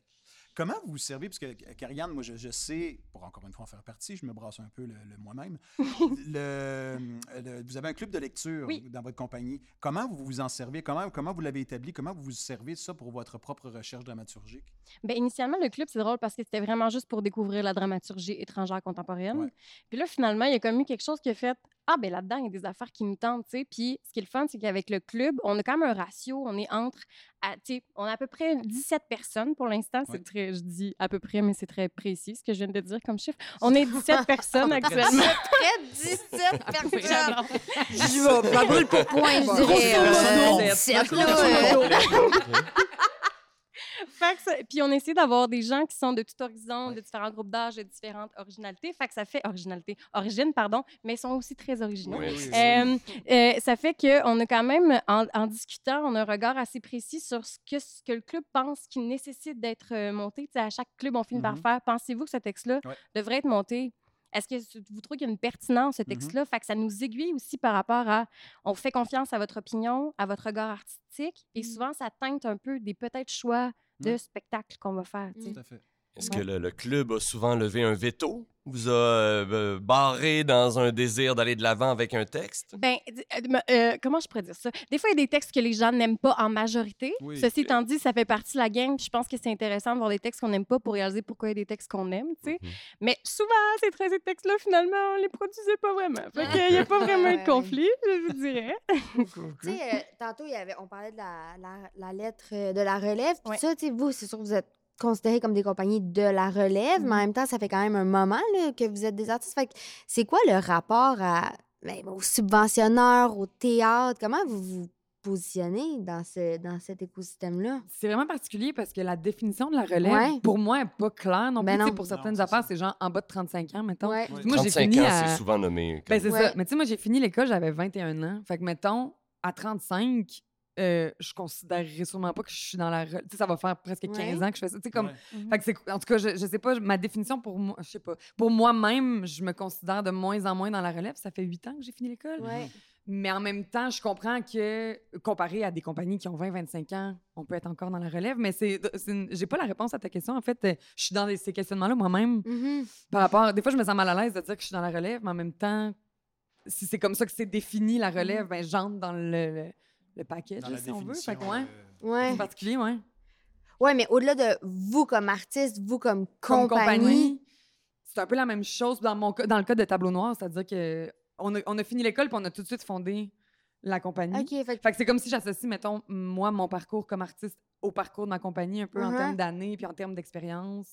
Comment vous vous servez? Parce que, Karianne, moi, je, je sais, pour encore une fois en faire partie, je me brasse un peu le, le moi-même. Le- le- vous avez un club de lecture Oui. dans votre compagnie. Comment vous vous en servez? Comment, comment vous l'avez établi? Comment vous vous servez de ça pour votre propre recherche dramaturgique? Ben, initialement, le club, c'est drôle parce que c'était vraiment juste pour découvrir la dramaturgie étrangère contemporaine. Ouais. Puis là, finalement, il y a comme eu quelque chose qui a fait Ah, ben là-dedans, il y a des affaires qui me tentent, tu sais. Puis ce qui est le fun, c'est qu'avec le club, on a quand même un ratio. On est entre, à- tu sais, on a à peu près 17 personnes pour l'instant. Ouais. C'est très, je dis à peu près, mais c'est très précis ce que je viens de dire comme chiffre. On est 17 personnes actuellement. Près de 17 personnes. Je vais, pas brûle pour point, je dirais. Fait que ça- puis on essaie d'avoir des gens qui sont de tout horizon, de différents groupes d'âge, de différentes originalités. Fait que ça fait originalité, origine, pardon, mais ils sont aussi très originaux. Oui, oui, Euh, euh, ça fait qu'on a quand même, en, en discutant, on a un regard assez précis sur ce que, ce que le club pense qui nécessite d'être euh, monté. Tu sais, à chaque club, on finit par Mhm. faire pensez-vous que ce texte-là Ouais. devrait être monté? Est-ce que vous trouvez qu'il y a une pertinence, ce Mhm. texte-là? Fait que ça nous aiguille aussi par rapport à on fait confiance à votre opinion, à votre regard artistique, et Mhm. souvent, ça teinte un peu des peut-être choix de Ouais. spectacle qu'on va faire. tu sais. Tout à fait. Est-ce que le, le club a souvent levé un veto? Vous a euh, euh, barré dans un désir d'aller de l'avant avec un texte? Ben, euh, comment je pourrais dire ça? Des fois, il y a des textes que les gens n'aiment pas en majorité. Oui. Ceci étant dit, ça fait partie de la game. puis Je pense que c'est intéressant de voir des textes qu'on n'aime pas pour réaliser pourquoi il y a des textes qu'on aime, tu sais. Mhm. Mais souvent, ces 13 textes-là, finalement, on les produisait pas vraiment. Fait qu'il n'y a pas vraiment eu de conflit, je vous dirais. Tu sais, euh, tantôt, il y avait, on parlait de la, la- la lettre de la relève. Ouais. ça, tu sais, vous, c'est sûr que vous êtes considérés comme des compagnies de la relève, mais en même temps, ça fait quand même un moment là, que vous êtes des artistes. Fait que c'est quoi le rapport à, ben, aux subventionneurs, au théâtre? Comment vous vous positionnez dans, ce, dans cet écosystème-là? C'est vraiment particulier parce que la définition de la relève, Ouais. pour moi, n'est pas claire non plus. Ben sais, non. Pour Non, certaines c'est affaires, c'est genre en bas de 35 ans, mettons. Ouais. Oui. Moi, j'ai 35 fini ans, à- c'est souvent nommé. Ben, comme- c'est Ouais. ça. Mais tu sais, moi, j'ai fini l'école, j'avais 21 ans. Fait que, mettons, à 35, euh, je considérerais sûrement pas que je suis dans la... Tu sais, ça va faire presque 15 Ouais. ans que je fais ça. Tu sais, comme... Ouais. Fait que c'est... En tout cas, je, je sais pas, ma définition pour moi, je sais pas. Pour moi-même, je me considère de moins en moins dans la relève. Ça fait 8 ans que j'ai fini l'école. Ouais. Mais en même temps, je comprends que, comparé à des compagnies qui ont 20-25 ans, on peut être encore dans la relève. Mais c'est, j'ai pas la réponse à ta question. En fait, euh, je suis dans des- ces questionnements-là moi-même. Mhm. Par rapport, des fois, je me sens mal à l'aise de dire que je suis dans la relève, mais en même temps, si c'est comme ça que c'est défini la relève, ben j'entre dans le, le, le package, Dans la si on veut. Fait que, ouais, euh, Ouais. c'est particulier, ouais. Ouais, mais au-delà de vous comme artiste, vous comme Comme compagnie. compagnie, c'est un peu la même chose dans, mon, cas- dans le cas de Tableau Noir, c'est-à-dire que on a, on a fini l'école puis on a tout de suite fondé la compagnie. OK, fait que Fait que c'est comme si j'associe, mettons, moi, mon parcours comme artiste au parcours de ma compagnie, un peu en Mhm. termes d'années puis en termes d'expérience.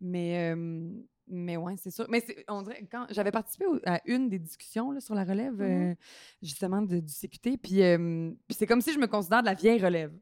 Mais, euh, mais ouais, c'est sûr. Mais c'est- on dirait, quand j'avais participé au- à une des discussions là, sur la relève, Mhm. euh, justement, de- du CQT, puis, euh, puis c'est comme si je me considère de la vieille relève.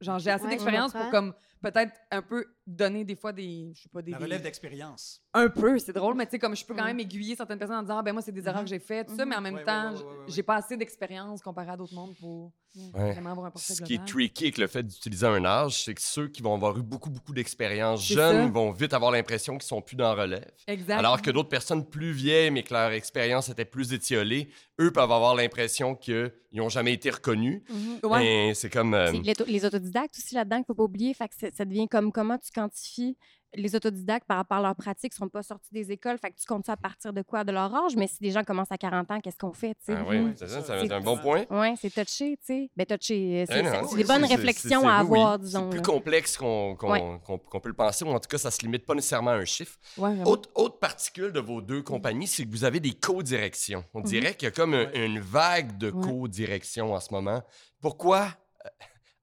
Genre, j'ai assez Ouais, d'expérience pour comme peut-être un peu donner des fois des, je sais pas, des... La relève d'expérience. un peu, c'est drôle, mais tu sais, comme je peux quand même aiguiller certaines personnes en disant, ah, ben moi, c'est des erreurs que j'ai faites, tout ça, mais en même Ouais, ouais, temps, ouais, ouais, ouais, ouais. j'ai pas assez d'expérience comparé à d'autres mondes pour Ouais. vraiment avoir un portrait Ce qui est tricky avec le fait d'utiliser un âge, c'est que ceux qui vont avoir eu beaucoup, beaucoup d'expérience jeunes ça. vont vite avoir l'impression qu'ils sont plus dans la relève. Exact. Alors que d'autres personnes plus vieilles, mais que leur expérience était plus étiolée, eux peuvent avoir l'impression qu'ils n'ont jamais été reconnus. Ouais. Mais c'est comme. euh, les, auto- les autodidactes aussi là-dedans qu'il ne faut pas oublier. Fait que c'est- ça devient comme comment tu quantifies les autodidactes par rapport à leur pratique, ils ne sont pas sortis des écoles? Fait que tu comptes ça à partir de quoi? De leur âge? Mais si des gens commencent à 40 ans, qu'est-ce qu'on fait? tu sais? ah oui, Mhm. c'est ça, C'est ça va être un bon point. Oui, c'est touché, tu sais. Ben, touché. C'est Eh non, c'est- c'est- des bonnes réflexions à oui. avoir, disons. C'est plus là. complexe qu'on Ouais. peut le penser, ou en tout cas, ça se limite pas nécessairement à un chiffre. Ouais. Autre, autre particule de vos deux compagnies, c'est que vous avez des co-directions. On Mhm. dirait qu'il y a comme un- Ouais. une vague de Ouais. co-direction en ce moment. Pourquoi euh,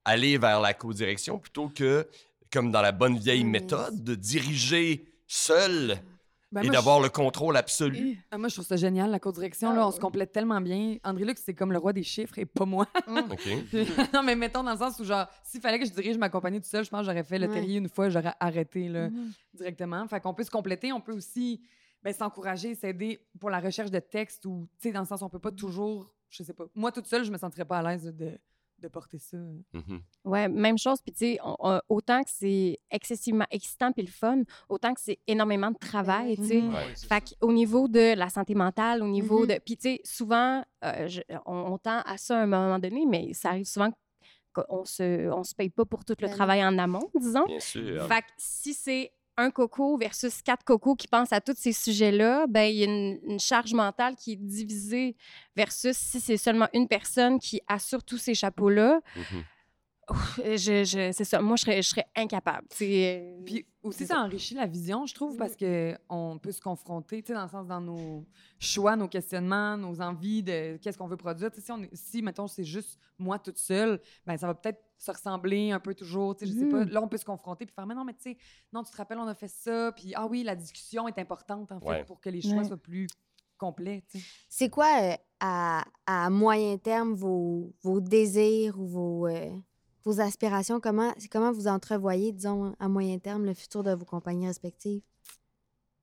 aller vers la co-direction plutôt que, comme dans la bonne vieille Mm. méthode, de diriger seul Ben, et d'avoir le contrôle absolu? je... ah, moi, je trouve ça génial, la co-direction. là, on se complète tellement bien. André Luc, c'est comme le roi des chiffres et pas moi. OK. Puis- non, mais mettons dans le sens où, genre, s'il fallait que je dirige ma compagnie tout seul, je pense que j'aurais fait le Ouais. terrier une fois, j'aurais arrêté là, Mhm. directement. Fait qu'on peut se compléter, on peut aussi. ben, s'encourager, s'aider pour la recherche de textes ou, tu sais, dans le sens, on peut pas toujours, je sais pas. Moi, toute seule, je me sentirais pas à l'aise de, de porter ça. Mhm. Ouais, même chose. Puis, tu sais, autant que c'est excessivement excitant puis le fun, autant que c'est énormément de travail, tu sais. Mhm. Ouais. Fait au niveau de la santé mentale, au niveau Mhm. de. Puis, tu sais, souvent, euh, je- on, on tend à ça à un moment donné, mais ça arrive souvent qu'on se, on se paye pas pour tout le Ben travail en amont, disons. Bien sûr. Fait que si c'est un coco versus quatre cocos qui pensent à tous ces sujets-là, ben il y a une, une charge mentale qui est divisée versus si c'est seulement une personne qui assure tous ces chapeaux-là. Mhm. ouf, je, je- c'est ça. Moi, je serais, je serais incapable. C'est Puis aussi, ça enrichit la vision, je trouve, parce que on peut se confronter, tu sais, dans le sens dans nos choix, nos questionnements, nos envies de qu'est-ce qu'on veut produire. Si, on si, mettons, c'est juste moi toute seule, ben ça va peut-être se ressembler un peu toujours. Tu sais, je sais pas. Mhm. Là, on peut se confronter puis faire, mais non, mais tu sais, non, tu te rappelles, on a fait ça. Puis, ah oui, la discussion est importante, en fait, Ouais. pour que les choix Ouais. soient plus complets, tu sais. C'est quoi, euh, à, à moyen terme, vos, vos désirs ou vos, euh, vos aspirations? Comment, comment vous entrevoyez, disons, à moyen terme, le futur de vos compagnies respectives?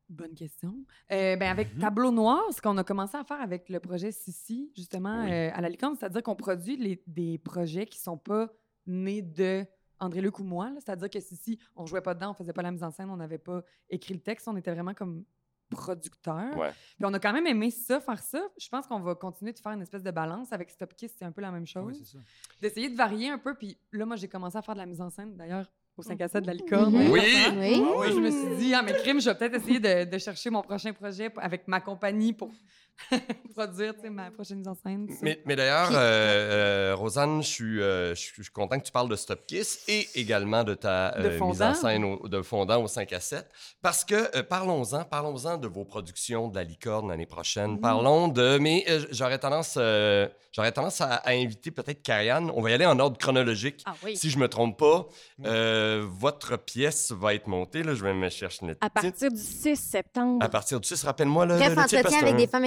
Bonne question. Euh, ben avec Tableau Noir, ce qu'on a commencé à faire avec le projet Sissi, justement, Oui. euh, à la licorne, c'est-à-dire qu'on produit les- des projets qui sont pas nés de André Luc ou moi. C'est-à-dire que Sissi, on jouait pas dedans, on faisait pas la mise en scène, on n'avait pas écrit le texte, on était vraiment comme producteur. Ouais. Puis on a quand même aimé ça, faire ça. Je pense qu'on va continuer de faire une espèce de balance. Avec Stop Kiss, c'est un peu la même Oui, chose. c'est ça. D'essayer de varier un peu. Puis là, moi, j'ai commencé à faire de la mise en scine, d'ailleurs, au 5 à 7 de la licorne. Mhm. Oui. Oui. Ah oui. Je me suis dit, ah, mais crime, je vais peut-être essayer de, de chercher mon prochain projet avec ma compagnie pour produire ma prochaine mise en scène. Mais, mais d'ailleurs, euh, euh, Rosanne, je suis, euh, je suis- je suis content que tu parles de Stop Kiss et également de ta De euh, mise fondant. en scène au- de fondant au 5 à 7. Parce que, euh, parlons-en, parlons-en de vos productions de la licorne l'année prochaine. Parlons de. Mais euh, j'aurais tendance, euh, j'aurais tendance à, à inviter peut-être Karianne. On va y aller en ordre chronologique. Ah oui. Si je me trompe pas, euh, votre pièce va être montée. Là, je vais me chercher le À partir du 6 septembre. À partir du 6, rappelle-moi le, le, le titre, avec des femmes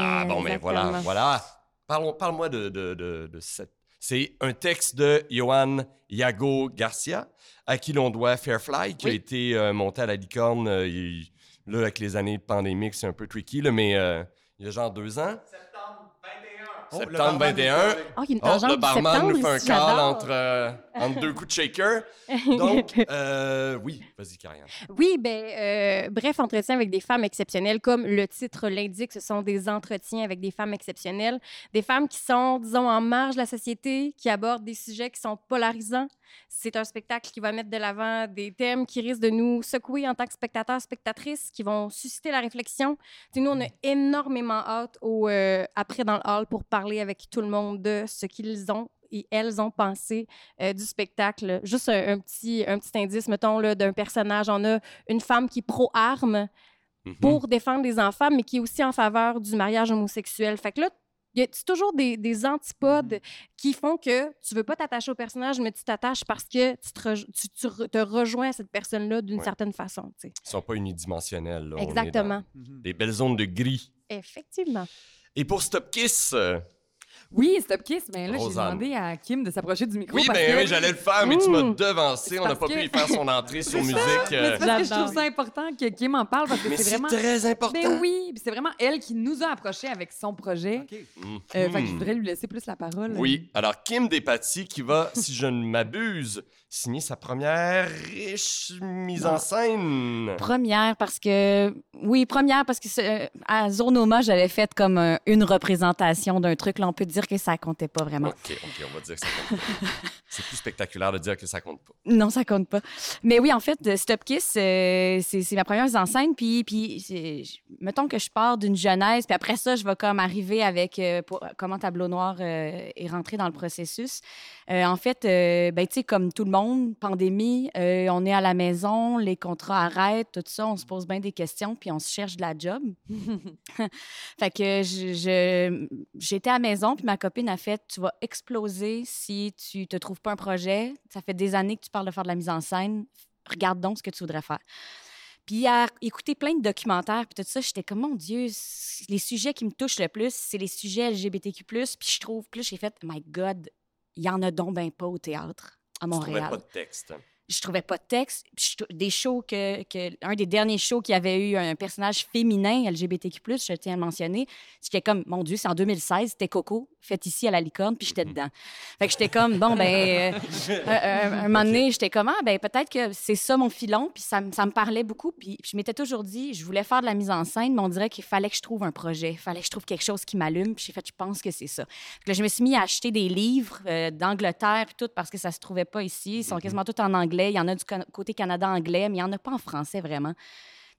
ah bon, mais voilà, Exactement. voilà. Parlons, parle-moi de, de, de, de cette... C'est un texte de Johan Yago Garcia, à qui l'on doit Fairfly, qui a été euh, monté à la licorne. euh, il- là, avec les années pandémiques, c'est un peu tricky, là, mais euh, il y a genre deux ans. Oh, Septembre barman est 21. avec. Oh, il y a une Oh, le barman septembre nous fait un call entre, euh, entre deux coups de shaker. Donc, euh, oui, vas-y, Karianne. Oui, ben, euh, bref, entretien avec des femmes exceptionnelles, comme le titre l'indique, ce sont des entretiens avec des femmes exceptionnelles, des femmes qui sont, disons, en marge de la société, qui abordent des sujets qui sont polarisants. C'est un spectacle qui va mettre de l'avant des thèmes qui risquent de nous secouer en tant que spectateurs, spectatrices, qui vont susciter la réflexion. Nous, on a énormément hâte au, euh, après dans le hall pour parler avec tout le monde de ce qu'ils ont et elles ont pensé euh, du spectacle. Juste un, un petit, un petit indice, mettons, d'un personnage. On a une femme qui est pro-arme Mhm. pour défendre les enfants, mais qui est aussi en faveur du mariage homosexuel. Fait que là, il y a toujours des, des antipodes qui font que tu veux pas t'attacher au personnage, mais tu t'attaches parce que tu te, rej- tu- tu re- te rejoins à cette personne-là d'une Ouais. certaine façon. tu sais. Ils sont pas unidimensionnels. là. On est dans Exactement. Des belles zones de gris. Effectivement. Et pour Stop Kiss, euh, Oui, Stop Kiss, mais là, j'ai demandé à Kim de s'approcher du micro. oui, parce ben que- oui, j'allais le faire, mais tu m'as devancé. On n'a pas que- pu y faire son entrée sur musique. Mais euh, c'est parce que je trouve ça important que Kim en parle parce que mais c'est vraiment. très important. Ben oui, puis c'est vraiment elle qui nous a approchés avec son projet. OK. Mhm. Euh, fait que je voudrais lui laisser plus la parole. Oui, alors Kim Despatie qui va, si je ne m'abuse, signer sa première riche mise en scène. Première parce que oui, première parce que à Zonoma, j'avais fait comme un- une représentation d'un truc. Là, on peut dire que ça comptait pas vraiment. OK, OK, on va dire que ça compte pas. C'est plus spectaculaire de dire que ça compte pas. Non, ça compte pas. Mais oui, en fait, euh, Stop Kiss, euh, c'est c'est ma première mise en scène. Puis, puis mettons que je pars d'une genèse, puis après ça, je vais comme arriver avec euh, pour- comment Tableau Noir euh, est rentré dans le processus. Euh, en fait, euh, ben, tu sais, comme tout le monde, pandémie, euh, on est à la maison, les contrats arrêtent, tout ça, on se pose bien des questions, puis on se cherche de la job. fait que je- j'étais à la maison, puis ma copine a fait Tu vas exploser si tu te trouves pas un projet. Ça fait des années que tu parles de faire de la mise en scène. Regarde donc ce que tu voudrais faire. Puis à écouter plein de documentaires, puis tout ça, j'étais comme, mon Dieu, les sujets qui me touchent le plus, c'est les sujets LGBTQ+. Puis je trouve, là, j'ai fait, my God, il y en a donc ben pas au théâtre à trouvais Montréal. pas de texte. Je trouvais pas de texte. Je des shows que, que. Un des derniers shows qui avait eu un personnage féminin LGBTQ, je tiens à le mentionner. J'étais comme, mon Dieu, c'est en 2016, c'était Coco, fait ici à la licorne, puis j'étais dedans. Fait que j'étais comme, bon, ben. euh, euh, euh, un moment donné, j'étais comme, ah, ben peut-être que c'est ça mon filon, puis ça, me- ça me parlait beaucoup. Puis je m'étais toujours dit, je voulais faire de la mise en scène, mais on dirait qu'il fallait que je trouve un projet, il fallait que je trouve quelque chose qui m'allume. Puis j'ai fait, je pense que c'est ça. Fait que là, je me suis mis à acheter des livres euh, d'Angleterre, puis tout, parce que ça se trouvait pas ici. Ils sont quasiment tous en anglais. Il y en a du côté Canada anglais, mais il y en a pas en français vraiment.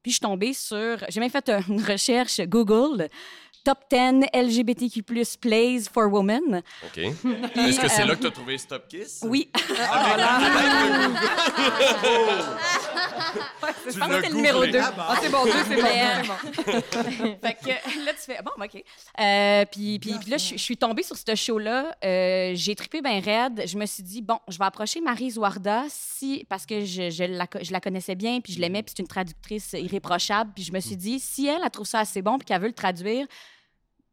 Puis je suis tombée sur. J'ai même fait une recherche Google. Top 10 LGBTQ plays for women. OK. Est-ce que c'est là que tu as trouvé Stop Kiss? Oui. Je l'as que c'est le numéro googlé. 2. Ah. Ah, c'est bon, 2, c'est bon. Bon. fait que là, tu fais, bon, OK. Euh, puis, puis, puis là, je, je suis tombée sur ce show-là. Euh, j'ai trippé bien raide. Je me suis dit, bon, je vais approcher Marie Zouarda si, parce que je, je, la, je la connaissais bien, puis je l'aimais, puis c'est une traductrice irréprochable. Puis je me suis dit, si elle, elle trouve ça assez bon, puis qu'elle veut le traduire,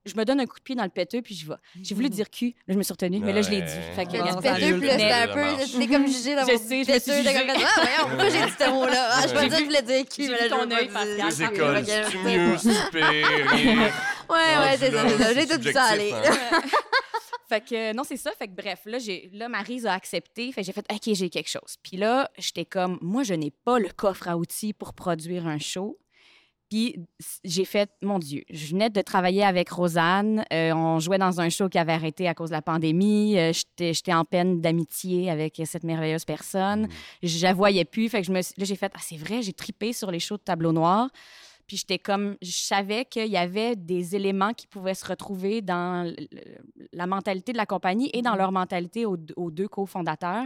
je me donne un coup de pied dans le péteux, puis j'y vais. J'ai voulu dire cul, là, je me suis retenue, mais là, je l'ai dit. Fait que, Non, ajoute. puis là, c'était un Mais- peu. C'était comme jugé dans Je mon sais, je me suis têteux, j'étais comme, jugée. Ah, voyons, pourquoi j'ai dit ce mot-là? Ah, je J'ai pensais que je voulais dire cul, j'ai mais là, je ton veux pas. Pascal. Les écoles, c'est c'est mieux, super. Ouais, ouais, c'est ça, c'est ça. J'ai tout ça aller. Fait que non, c'est ça. Fait que bref, là, j'ai, là Maryse a accepté. Fait que j'ai fait, OK, j'ai quelque chose. Puis là, j'étais comme, moi, je n'ai pas le coffre à outils pour produire un show. Puis j'ai fait, mon Dieu, je venais de travailler avec Rosanne. Euh, on jouait dans un show qui avait arrêté à cause de la pandémie. Euh, j'étais, j'étais en peine d'amitié avec cette merveilleuse personne. Je la voyais plus. Fait que je me, là, j'ai fait, ah, c'est vrai, j'ai tripé sur les shows de tableau noir. Puis j'étais comme, je savais qu'il y avait des éléments qui pouvaient se retrouver dans la mentalité de la compagnie et dans leur mentalité aux, aux deux cofondateurs.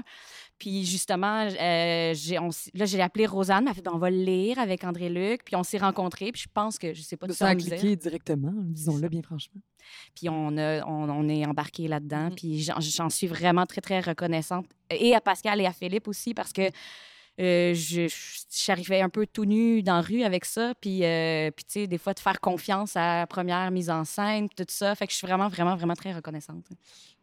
Puis justement, euh, j'ai, on s- là, j'ai appelé Rosanne, m'a fait, Ben, on va le lire avec André-Luc. Puis on s'est rencontrés. Puis je pense que, je sais pas si Ça a cliqué directement, disons-le bien franchement. Puis on, a- on, on est embarqué là-dedans. Mhm. Puis j'en, j'en suis vraiment très, très reconnaissante. Et à Pascal et à Philippe aussi, parce que euh, je, j'arrivais un peu tout nu dans la rue avec ça. Puis, euh, puis tu sais, des fois, de faire confiance à la première mise en scène, tout ça. Fait que je suis vraiment, vraiment, vraiment très reconnaissante.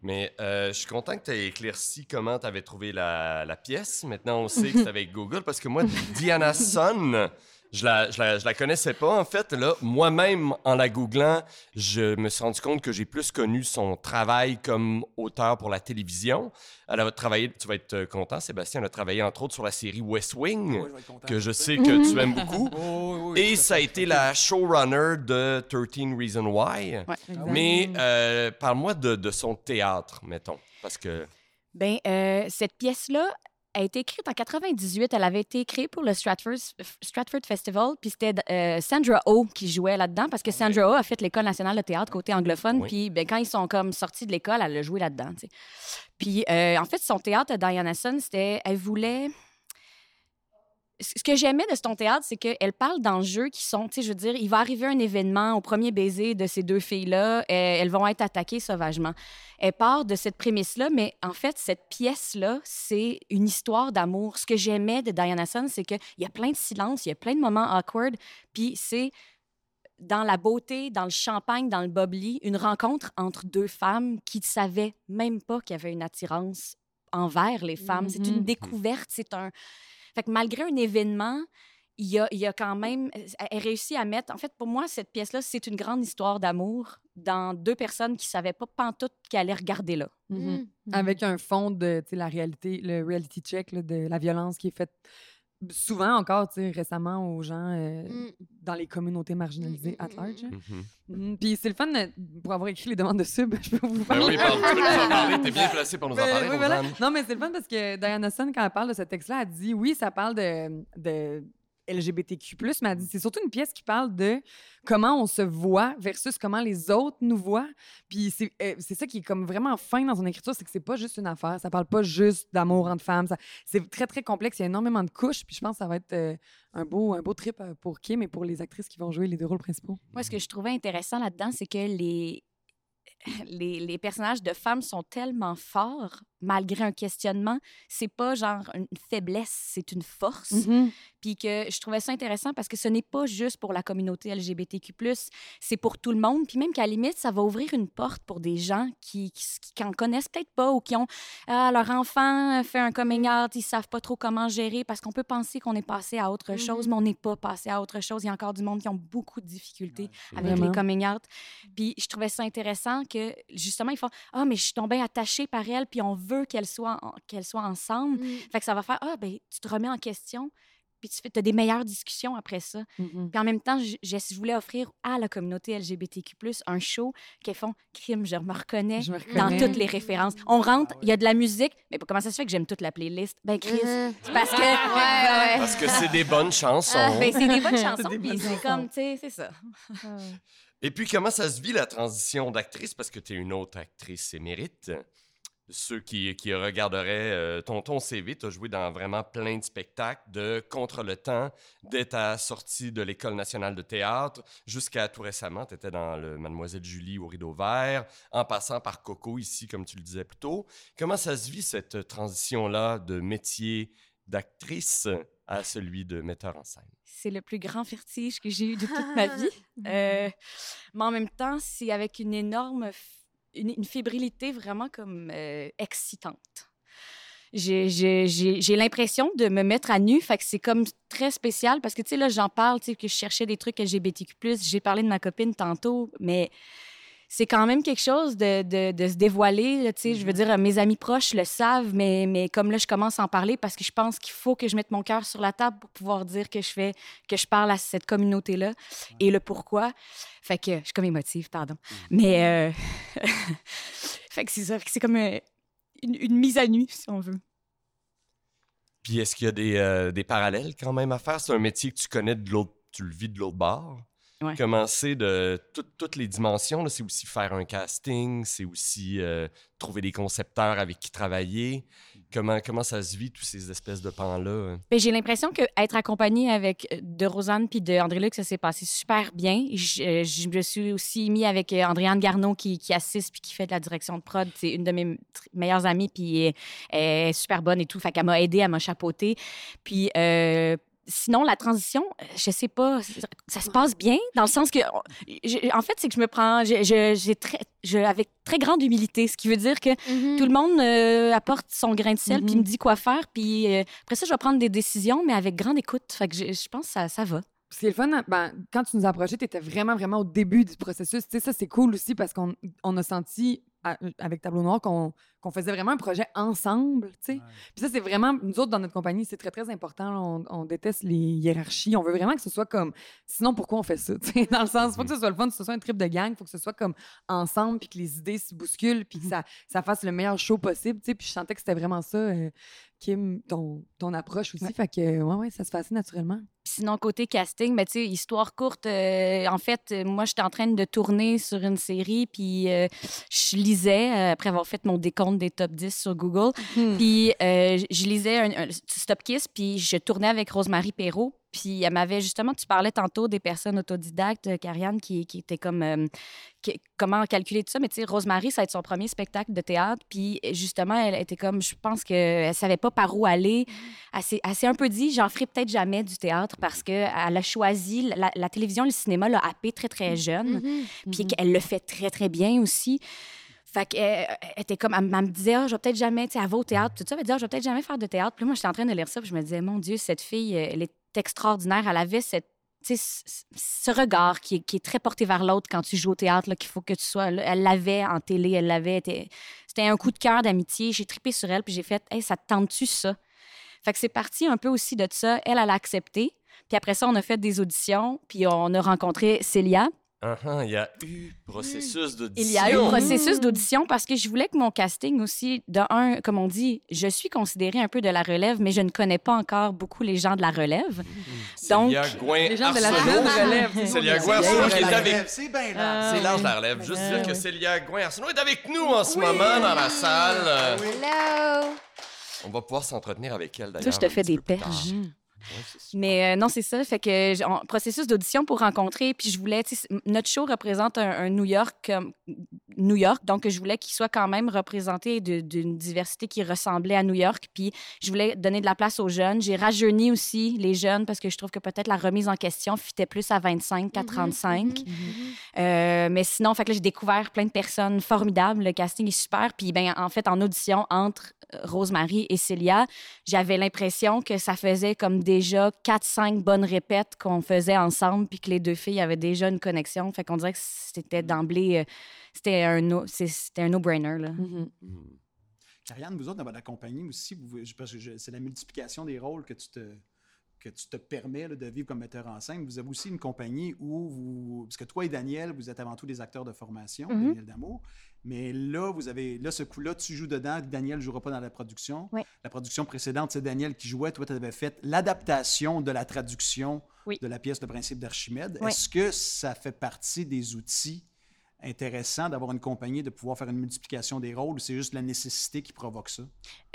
Mais euh, je suis content que tu aies éclairci comment tu avais trouvé la, la pièce. Maintenant, on sait que c'est avec Google parce que moi, Diana Son, je la, je, la, je la connaissais pas. En fait, là, moi-même, en la googlant, je me suis rendu compte que j'ai plus connu son travail comme auteur pour la télévision. Elle a travaillé, tu vas être euh, content, Sébastien, elle a travaillé entre autres sur la série West Wing, je content. que je sais que tu aimes beaucoup. Oh, oui, oui, Et ça a été la showrunner de 13 Reasons Why. Ouais. Mais euh, parle-moi de, de son théâtre, mettons. Parce que. Ben, euh, cette pièce-là a été écrite en 98. Elle avait été créée pour le Stratford, Stratford Festival. Puis c'était euh, Sandra Oh qui jouait là-dedans parce que Sandra Oh a fait l'École nationale de théâtre côté anglophone. Oui. Puis ben, quand ils sont comme sortis de l'école, elle a joué là-dedans. Puis euh, en fait, son théâtre à Diana Son, c'était. Elle voulait. Ce que j'aimais de son théâtre, c'est qu'elle parle d'enjeux qui sont, tu sais, je veux dire, il va arriver un événement au premier baiser de ces deux filles-là, euh, elles vont être attaquées sauvagement elle part de cette prémisse-là, mais en fait, cette pièce-là, c'est une histoire d'amour. Ce que j'aimais de Diana Son, c'est qu'il y a plein de silence, il y a plein de moments awkward, puis c'est dans la beauté, dans le champagne, dans le bubbly, une rencontre entre deux femmes qui ne savaient même pas qu'il y avait une attirance envers les femmes. C'est une Mhm. découverte, c'est un... Fait que malgré un événement, il y a, il y a quand même... Elle réussit à mettre... En fait, pour moi, cette pièce-là, c'est une grande histoire d'amour dans deux personnes qui savaient pas pantoute qu'elles allaient regarder là. Mhm. Avec un fond de tu sais, la réalité, le reality check là, de la violence qui est faite souvent encore tu sais, récemment aux gens euh, Mm. dans les communautés marginalisées Mm, mm, at mm, large. Mhm. Mhm. Puis c'est le fun, euh, pour avoir écrit les demandes de sub, je peux vous Ben parler. oui, parle, tu peux nous en parler. T'es bien placé pour nous en Ben, parler, oui, voilà. Rosanne. Non, mais c'est le fun parce que Diana Son, quand elle parle de ce texte-là, elle dit oui, ça parle de, de LGBTQ, mais elle dit c'est surtout une pièce qui parle de comment on se voit versus comment les autres nous voient. Puis c'est euh, ça qui est comme vraiment fin dans son écriture, c'est que c'est pas juste une affaire. Ça parle pas juste d'amour entre femmes. C'est très, très complexe. Il y a énormément de couches. Puis je pense que ça va être euh, un, beau, un beau trip euh, pour Kim et pour les actrices qui vont jouer les deux rôles principaux. Moi, ce que je trouvais intéressant là-dedans, c'est que les, les, les personnages de femmes sont tellement forts, malgré un questionnement. C'est pas genre une faiblesse, c'est une force. Mm-hmm. Puis que je trouvais ça intéressant parce que ce n'est pas juste pour la communauté LGBTQ+, c'est pour tout le monde, puis même qu'à la limite, ça va ouvrir une porte pour des gens qui, qui, qui en connaissent peut-être pas ou qui ont ah, leur enfant fait un coming out, ils savent pas trop comment gérer parce qu'on peut penser qu'on est passé à autre chose, mais on n'est pas passé à autre chose. Il y a encore du monde qui ont beaucoup de difficultés avec Vraiment. les coming out. Puis je trouvais ça intéressant que justement ils font ah mais je suis tombée attachée par elle puis on veut qu'elle soit en- qu'elle soit ensemble. Mm. Fait que ça va faire ah ben tu te remets en question puis tu fais as des meilleures discussions après ça. Mhm. Puis en même temps, je, voulais offrir à la communauté LGBTQ+ un show qui font crime, je me reconnais Je me dans toutes les références. On rentre, il y a de la musique, mais comment ça se fait que j'aime toute la playlist? Ben Chris, c'est parce que ouais, ouais. Parce que c'est des bonnes chansons. Ah, ben, c'est des bonnes chansons, puis c'est comme, tu sais, c'est ça. Et puis, comment ça se vit la transition d'actrice? Parce que tu es une autre actrice émérite. Ceux qui, qui regarderaient euh, ton, ton CV, tu as joué dans vraiment plein de spectacles, de Contre le temps, dès ta sortie de l'École nationale de théâtre, jusqu'à tout récemment, tu étais dans le Mademoiselle Julie au rideau vert, en passant par Coco ici, comme tu le disais plus tôt. Comment ça se vit, cette transition-là de métier d'actrice à celui de metteur en scène? C'est le plus grand vertige que j'ai eu de toute ma vie. Euh, mais en même temps, c'est avec une énorme, f- une, fébrilité vraiment comme euh, excitante. J'ai l'impression de me mettre à nu, fait que c'est comme très spécial parce que, tu sais, là, j'en parle, tu sais, que je cherchais des trucs LGBTQ+, j'ai parlé de ma copine tantôt, mais c'est quand même quelque chose de, de, de se dévoiler, là, je veux dire, mes amis proches le savent, mais, mais comme là, je commence à en parler parce que je pense qu'il faut que je mette mon cœur sur la table pour pouvoir dire que je fais, que je parle à cette communauté-là et le pourquoi. Fait que je suis comme émotive, pardon. Mais, euh, fait que c'est ça, c'est comme euh, une, une mise à nu, si on veut. Puis est-ce qu'il y a des, euh, des parallèles quand même à faire? C'est un métier que tu connais de l'autre, tu le vis de l'autre bord? Ouais. Commencer de tout- toutes les dimensions, là, c'est aussi faire un casting, c'est aussi euh, trouver des concepteurs avec qui travailler. Comment, comment ça se vit, tous ces espèces de pans-là? hein? Ben, j'ai l'impression que être accompagnée avec euh, de Rosanne puis de André Luc, ça s'est passé super bien. Je, euh, je me suis aussi mis avec Andréane Garneau qui, qui assiste puis qui fait de la direction de prod. C'est une de mes meilleures amies puis elle est super bonne et tout. Fait qu'elle m'a aidée, elle m'a chapeauté. Puis euh, sinon, la transition, euh, je sais pas, ça se passe bien dans le sens que, je- en fait, c'est que je me prends, je- je- j'ai très, je, avec très grande humilité, ce qui veut dire que Mhm. tout le monde euh, apporte son grain de sel puis Mhm. me dit quoi faire. Puis euh, après ça, je vais prendre des décisions, mais avec grande écoute. Fait que je, pense que ça, ça va. Ce qui est le fun, ben, quand tu nous as approchés, tu étais vraiment, vraiment au début du processus. Tu sais, ça, c'est cool aussi parce qu'on on a senti, à- avec Tableau Noir, qu'on qu'on faisait vraiment un projet ensemble. tu sais. Ouais. Puis ça, c'est vraiment, nous autres, dans notre compagnie, c'est très, très important. là. On, on déteste les hiérarchies. On veut vraiment que ce soit comme. Sinon, pourquoi on fait ça? tu sais? Dans le sens, faut que ce soit le fun, que ce soit un trip de gang, faut que ce soit comme ensemble, puis que les idées se bousculent, puis que ça, ça fasse le meilleur show possible. tu sais. Puis je sentais que c'était vraiment ça, euh, Kim, ton, ton approche aussi. Fait que, ouais, ouais, ça se fait assez naturellement. Puis sinon, côté casting, ben, tu sais, histoire courte, euh, en fait, euh, moi, j'étais en train de tourner sur une série, puis euh, je lisais, euh, après avoir fait mon décompte des top 10 sur Google, puis euh, je- je lisais un, un Stop Kiss, puis je tournais avec Rosemary Perrault, puis elle m'avait justement, tu parlais tantôt des personnes autodidactes, euh, Karianne, qui, qui étaient comme, euh, qui- comment calculer tout ça, mais tu sais, Rosemary, ça va être son premier spectacle de théâtre, puis justement, elle était comme, je pense qu'elle savait pas par où aller, elle s'est elle un peu dit, j'en ferai peut-être jamais du théâtre parce qu'elle a choisi, la, la télévision, le cinéma l'a happé très, très jeune, Mhm. puis qu'elle le fait très, très bien aussi. Fait qu'elle elle était comme, elle, elle me disait, Ah, je vais peut-être jamais, tu sais, elle va au théâtre, tout ça, elle me disait, Ah, je vais peut-être jamais faire de théâtre. Puis là, moi, j'étais en train de lire ça, puis je me disais, mon Dieu, cette fille, euh, elle est extraordinaire. Elle avait cette, ce- regard qui est, très porté vers l'autre quand tu joues au théâtre, qu'il faut que tu sois. Elle l'avait en télé, elle l'avait. était- C'était un coup de cœur d'amitié. J'ai trippé sur elle, puis j'ai fait, ça te tente-tu ça? Fait que c'est parti un peu aussi de ça. Elle, elle a accepté. Puis après ça, on a fait des auditions, puis on a rencontré Célia. Ah, ah, il y a eu processus d'audition. Il y a eu un processus d'audition parce que je voulais que mon casting aussi, de un, comme on dit, je suis considérée un peu de la relève, mais je ne connais pas encore beaucoup les gens de la relève. Donc, Célia Gouin Les gens de la relève. Célia Gouin C'est Arsenault qui est avec C'est bien là. C'est large la relève. Juste dire que. Célia Gouin Arsenault est avec nous en ce moment dans la salle. Hello! On va pouvoir s'entretenir avec elle d'ailleurs. Toi, je te fais des peu plus tard. perches. Mais euh, non, c'est ça. Fait que on- processus d'audition pour rencontrer. Puis je voulais, tu sais, c- notre show représente un, un New York, comme- New York. Donc je voulais qu'il soit quand même représenté d'une diversité qui ressemblait à New York. Puis je voulais donner de la place aux jeunes. J'ai rajeuni aussi les jeunes parce que je trouve que peut-être la remise en question fitait plus à 25 qu'à Mhm, 35. mhm. Euh, mais sinon, fait que là, j'ai découvert plein de personnes formidables. Le casting est super. Puis, ben, en fait, en audition entre euh, Rosemary et Célia, j'avais l'impression que ça faisait comme déjà 4-5 bonnes répètes qu'on faisait ensemble, puis que les deux filles avaient déjà une connexion. Fait qu'on dirait que c'était d'emblée, euh, c'était un no- c'est- c'était un no-brainer. là. Mhm. Mhm. Ariane, vous autres, dans la compagnie aussi, parce que c'est la multiplication des rôles que tu te, que tu te permets là, de vivre comme metteur en scène. Vous avez aussi une compagnie où vous. Parce que toi et Daniel, vous êtes avant tout des acteurs de formation, Mhm. Daniel Damour. Mais là, vous avez. Là, ce coup-là, tu joues dedans. Daniel ne jouera pas dans la production. Oui. La production précédente, c'est Daniel qui jouait. Toi, tu avais fait l'adaptation de la traduction Oui. de la pièce de principe d'Archimède. Oui. Est-ce que ça fait partie des outils intéressants d'avoir une compagnie, de pouvoir faire une multiplication des rôles ou c'est juste la nécessité qui provoque ça?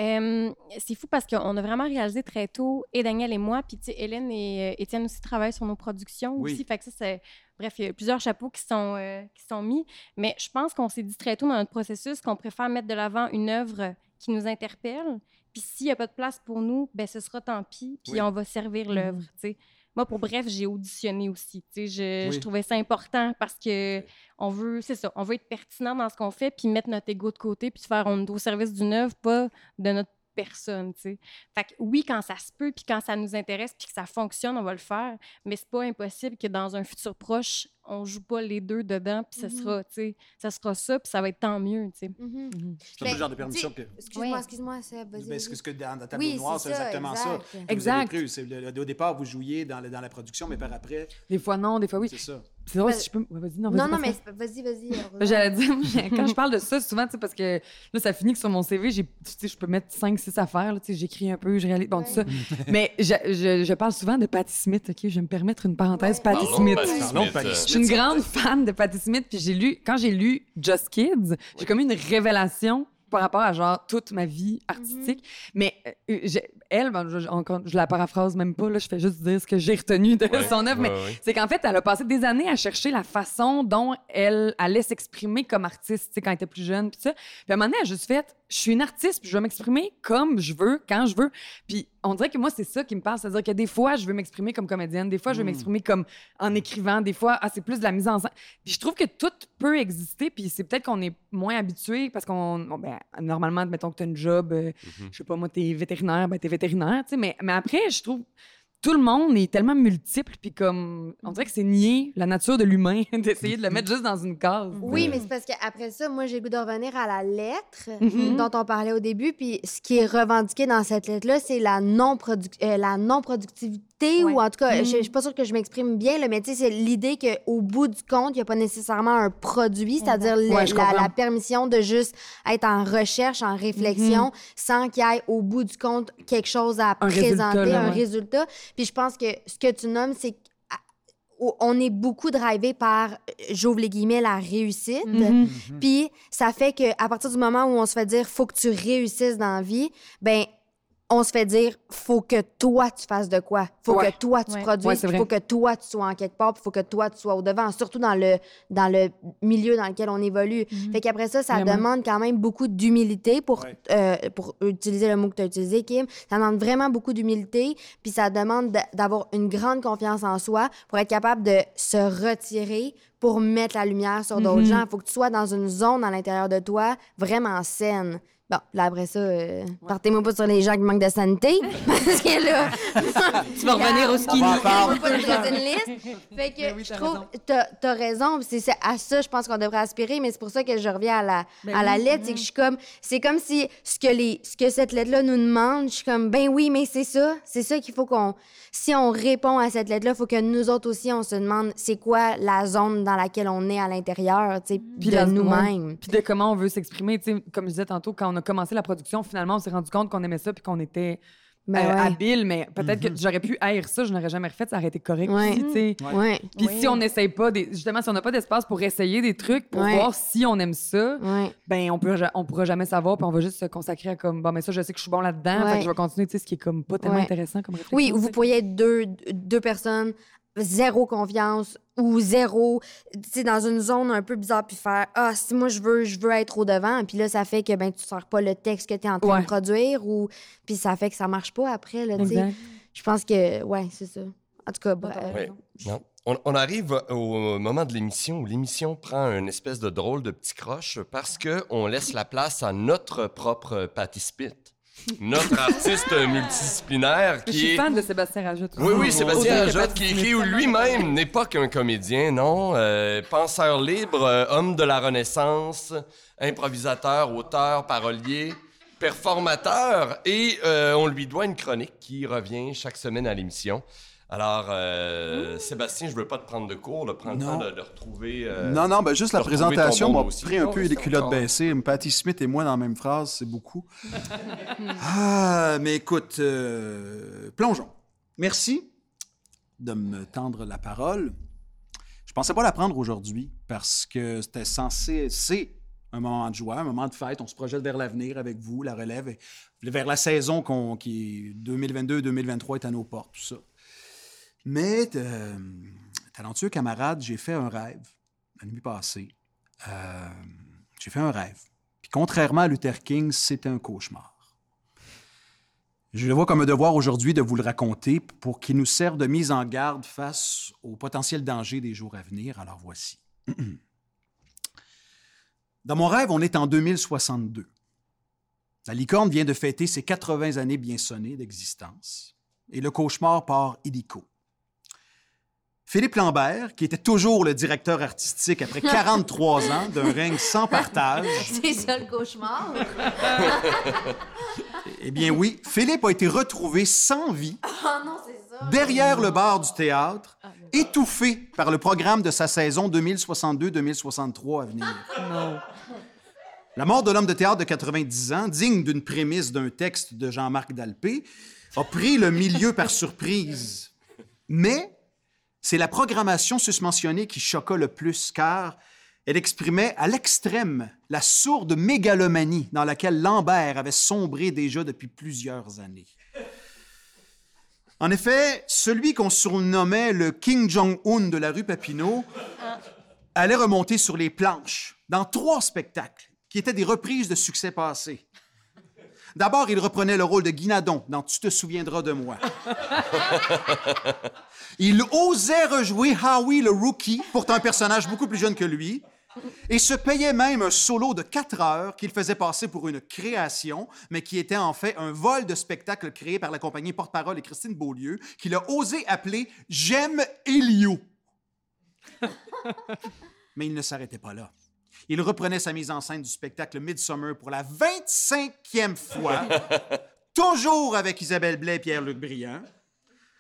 Euh, c'est fou parce qu'on a vraiment réalisé très tôt, et Daniel et moi, puis Hélène et euh, Étienne aussi travaillent sur nos productions Oui. aussi. Fait que ça, c'est... Bref, il y a plusieurs chapeaux qui sont, euh, qui sont mis. Mais je pense qu'on s'est dit très tôt dans notre processus qu'on préfère mettre de l'avant une œuvre qui nous interpelle. Puis s'il n'y a pas de place pour nous, ben ce sera tant pis, puis Oui. on va servir l'œuvre, tu sais. Moi, pour bref, j'ai auditionné aussi. Tu sais, je, Oui. je trouvais ça important parce que on veut, c'est ça, on veut être pertinent dans ce qu'on fait, puis mettre notre ego de côté, puis faire on est au service d'une œuvre, pas de notre personne, tu sais. Fait que oui, quand ça se peut, puis quand ça nous intéresse, puis que ça fonctionne, on va le faire, mais c'est pas impossible que dans un futur proche, on joue pas les deux dedans, puis ça Mhm. sera, tu sais, ça sera ça, puis ça va être tant mieux, tu sais. Mhm. C'est un peu Ben, le genre de permission que. Excuse-moi, excuse-moi, Ben, c'est ce que dans, dans Tableau Oui, Noir, c'est c'est ça, exactement ça. exact. vous avez. C'est le- le- au départ, vous jouiez dans, le- dans la production, mais par après, Des fois, non, des fois, oui. c'est ça. C'est drôle, Ben- si je peux. ouais, vas-y, non, vas-y. Non, non, mais c'est- vas-y, vas-y. Ben. J'allais dire, quand je parle de ça, souvent, tu sais, parce que là, ça finit que sur mon CV, j'ai, tu sais, je peux mettre 5, 6 affaires, là, tu sais, j'écris un peu, je réalise, bon, tout ça. Mais je, je, je parle souvent de Patti Smith, OK? Je vais me permettre une parenthèse Ouais. Patty de Smith. Smith, Euh, une grande fan de Patti Smith, puis j'ai lu, quand j'ai lu Just Kids, j'ai comme eu une révélation par rapport à genre toute ma vie artistique. Mais euh, j'ai- elle, ben, je, encore, je la paraphrase même pas, là, je fais juste dire ce que j'ai retenu de Ouais, son œuvre, mais ouais, c'est qu'en fait, elle a passé des années à chercher la façon dont elle allait s'exprimer comme artiste, quand elle était plus jeune, puis ça. Puis à un moment donné, elle a juste fait, je suis une artiste, puis je vais m'exprimer comme je veux, quand je veux. Puis on dirait que moi, c'est ça qui me parle, c'est-à-dire que des fois, je veux m'exprimer comme comédienne, des fois, je veux Mm. m'exprimer comme en écrivant, des fois, ah, c'est plus de la mise en scène. Puis je trouve que tout peut exister, puis c'est peut-être qu'on est moins habitué parce qu'on, bon, ben, normalement, admettons que tu as une job, euh, Mhm. je sais pas, moi, t'es vétérinaire, ben t'es vétérinaire, tu sais, mais, mais après, je trouve tout le monde est tellement multiple, puis comme, on dirait que c'est nier la nature de l'humain, d'essayer de le mettre juste dans une case. Oui, mais c'est parce qu'après ça, moi, j'ai le goût de revenir à la lettre Mhm. dont on parlait au début. Puis ce qui est revendiqué dans cette lettre-là, c'est la euh, la non-productivité, Ouais. ou en tout cas, je- je suis pas sûre que je m'exprime bien, là, mais tu sais, c'est l'idée qu'au bout du compte, il n'y a pas nécessairement un produit, c'est-à-dire Ouais, la, permission de juste être en recherche, en réflexion, sans qu'il y ait au bout du compte quelque chose à Un présenter, résultat, là, un ouais. résultat. Puis je pense que ce que tu nommes, c'est on est beaucoup drivé par, j'ouvre les guillemets, la réussite. Mhm. Puis ça fait que à partir du moment où on se fait dire faut que tu réussisses dans la vie, ben on se fait dire faut que toi tu fasses de quoi, faut Ouais. que toi tu Ouais. Produises, faut que toi tu sois en quelque part, puis faut que toi tu sois au devant, surtout dans le dans le milieu dans lequel on évolue. Fait qu'après ça, ça Vraiment. demande quand même beaucoup d'humilité pour Ouais. euh, pour utiliser le mot que tu as utilisé Kim, ça demande vraiment beaucoup d'humilité, puis ça demande de- d'avoir une grande confiance en soi pour être capable de se retirer pour mettre la lumière sur d'autres Mhm. gens. Il faut que tu sois dans une zone à l'intérieur de toi vraiment saine. Bon, là, après ça, euh, partez-moi pas sur les gens qui manquent de sanité, parce que là... Tu vas revenir au ski. On va pas une liste. Fait que oui, je t'as trouve... raison. T'as t'as raison, c'est à ça, je pense qu'on devrait aspirer, mais c'est pour ça que je reviens à la, Ben à la lettre, c'est que je suis comme... C'est comme si ce que, les, ce que cette lettre-là nous demande, je suis comme, ben oui, mais c'est ça. C'est ça qu'il faut qu'on... Si on répond à cette lettre-là, il faut que nous autres aussi, on se demande c'est quoi la zone dans laquelle on est à l'intérieur, tu sais, Puis de nous-mêmes. Puis de comment on veut s'exprimer. Tu sais, comme je disais tantôt, quand on a commencé la production, finalement, on s'est rendu compte qu'on aimait ça puis qu'on était Ben euh, ouais. habile, mais peut-être Mhm. que j'aurais pu haïr ça, je n'aurais jamais refait, ça aurait été correct Ouais. aussi, tu sais. Ouais. Ouais, Puis si on n'essaye pas, des, justement, si on n'a pas d'espace pour essayer des trucs, pour Ouais. voir si on aime ça, ouais. ben on peut on pourra jamais savoir, puis on va juste se consacrer à comme, bon, mais ça, je sais que je suis bon là-dedans, je vais continuer, tu sais, ce qui est comme pas tellement Ouais. intéressant comme réflexion. Oui, ou vous pourriez être deux, deux personnes, zéro confiance ou zéro, tu sais, dans une zone un peu bizarre, puis faire Ah, si moi je veux, je veux être au devant, puis là, ça fait que ben, tu sors pas le texte que tu es en train Ouais. de produire, ou puis ça fait que ça marche pas après, là, tu sais. Je pense que, ouais, c'est ça. En tout cas. Ouais. raison. Non. On, on arrive au moment de l'émission où l'émission prend une espèce de drôle de petit croche parce qu'on laisse la place à notre propre Patty Spit, notre artiste multidisciplinaire Je qui suis est... fan de Sébastien Rajotte. Oui, oui, Autant Sébastien Rajotte, qui, qui lui-même n'est pas qu'un comédien, non. Euh, penseur libre, euh, homme de la Renaissance, improvisateur, auteur, parolier, performateur, et euh, on lui doit une chronique qui revient chaque semaine à l'émission. Alors, euh, Sébastien, je veux pas te prendre de cours, là, prends le temps de, de retrouver... euh, Non, non, ben juste la présentation m'a pris un Oh, peu oui, les culottes encore- baissées. Patty Smith et moi dans la même phrase, c'est beaucoup. ah, mais écoute, euh, plongeons. Merci de me tendre la parole. Je pensais pas la prendre aujourd'hui parce que c'était censé, c'est un moment de joie, un moment de fête. On se projette vers l'avenir avec vous, la relève, et vers la saison qu'on- qui 2022-2023 est à nos portes, tout ça. Mais, euh, talentueux camarade, j'ai fait un rêve la nuit passée. Euh, j'ai fait un rêve. Puis contrairement à Luther King, c'était un cauchemar. Je le vois comme un devoir aujourd'hui de vous le raconter pour qu'il nous serve de mise en garde face au potentiel danger des jours à venir. Alors voici. Dans mon rêve, on est en 2062. La licorne vient de fêter ses 80 années bien sonnées d'existence. Et le cauchemar part illico. Philippe Lambert, qui était toujours le directeur artistique après 43 ans d'un règne sans partage, C'est ça le cauchemar. eh bien oui, Philippe a été retrouvé sans vie Ah non, c'est ça. derrière le bar du théâtre, étouffé par le programme de sa saison 2062-2063 à venir. La mort de l'homme de théâtre de 90 ans, digne d'une prémisse d'un texte de Jean-Marc Dalpé, a pris le milieu par surprise. Mais c'est la programmation susmentionnée qui choqua le plus, car elle exprimait à l'extrême la sourde mégalomanie dans laquelle Lambert avait sombré déjà depuis plusieurs années. En effet, celui qu'on surnommait le King Jong-un de la rue Papineau allait remonter sur les planches dans trois spectacles qui étaient des reprises de succès passés. D'abord, il reprenait le rôle de Guinadon dans Tu te souviendras de moi. Il osait rejouer Howie le Rookie, pourtant un personnage beaucoup plus jeune que lui, et se payait même un solo de quatre heures qu'il faisait passer pour une création, mais qui était en fait un vol de spectacle créé par la compagnie Porte-Parole et Christine Beaulieu, qu'il a osé appeler J'aime Elio. mais il ne s'arrêtait pas là. Il reprenait sa mise en scène du spectacle Midsummer pour la 25e fois, toujours avec Isabelle Blais et Pierre-Luc Briand.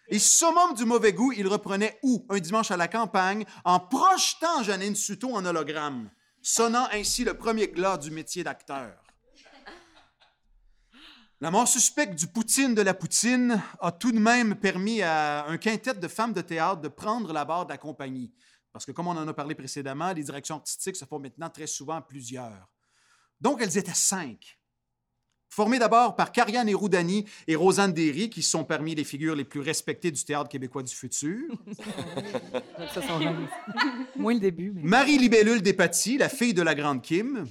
Et summum du mauvais goût, il reprenait où? Un dimanche à la campagne, en projetant Janine Suto en hologramme, sonnant ainsi le premier glas du métier d'acteur. La mort suspecte du Poutine de la Poutine a tout de même permis à un quintet de femmes de théâtre de prendre la barre de la compagnie. Parce que, comme on en a parlé précédemment, les directions artistiques se font maintenant très souvent à plusieurs. Donc, elles étaient cinq. Formées d'abord par Karianne Eroudani et Rosanne Derry, qui sont parmi les figures les plus respectées du théâtre québécois du futur. Ça. Moins le début, mais. Marie Libellule Despatie, la fille de la grande Kim.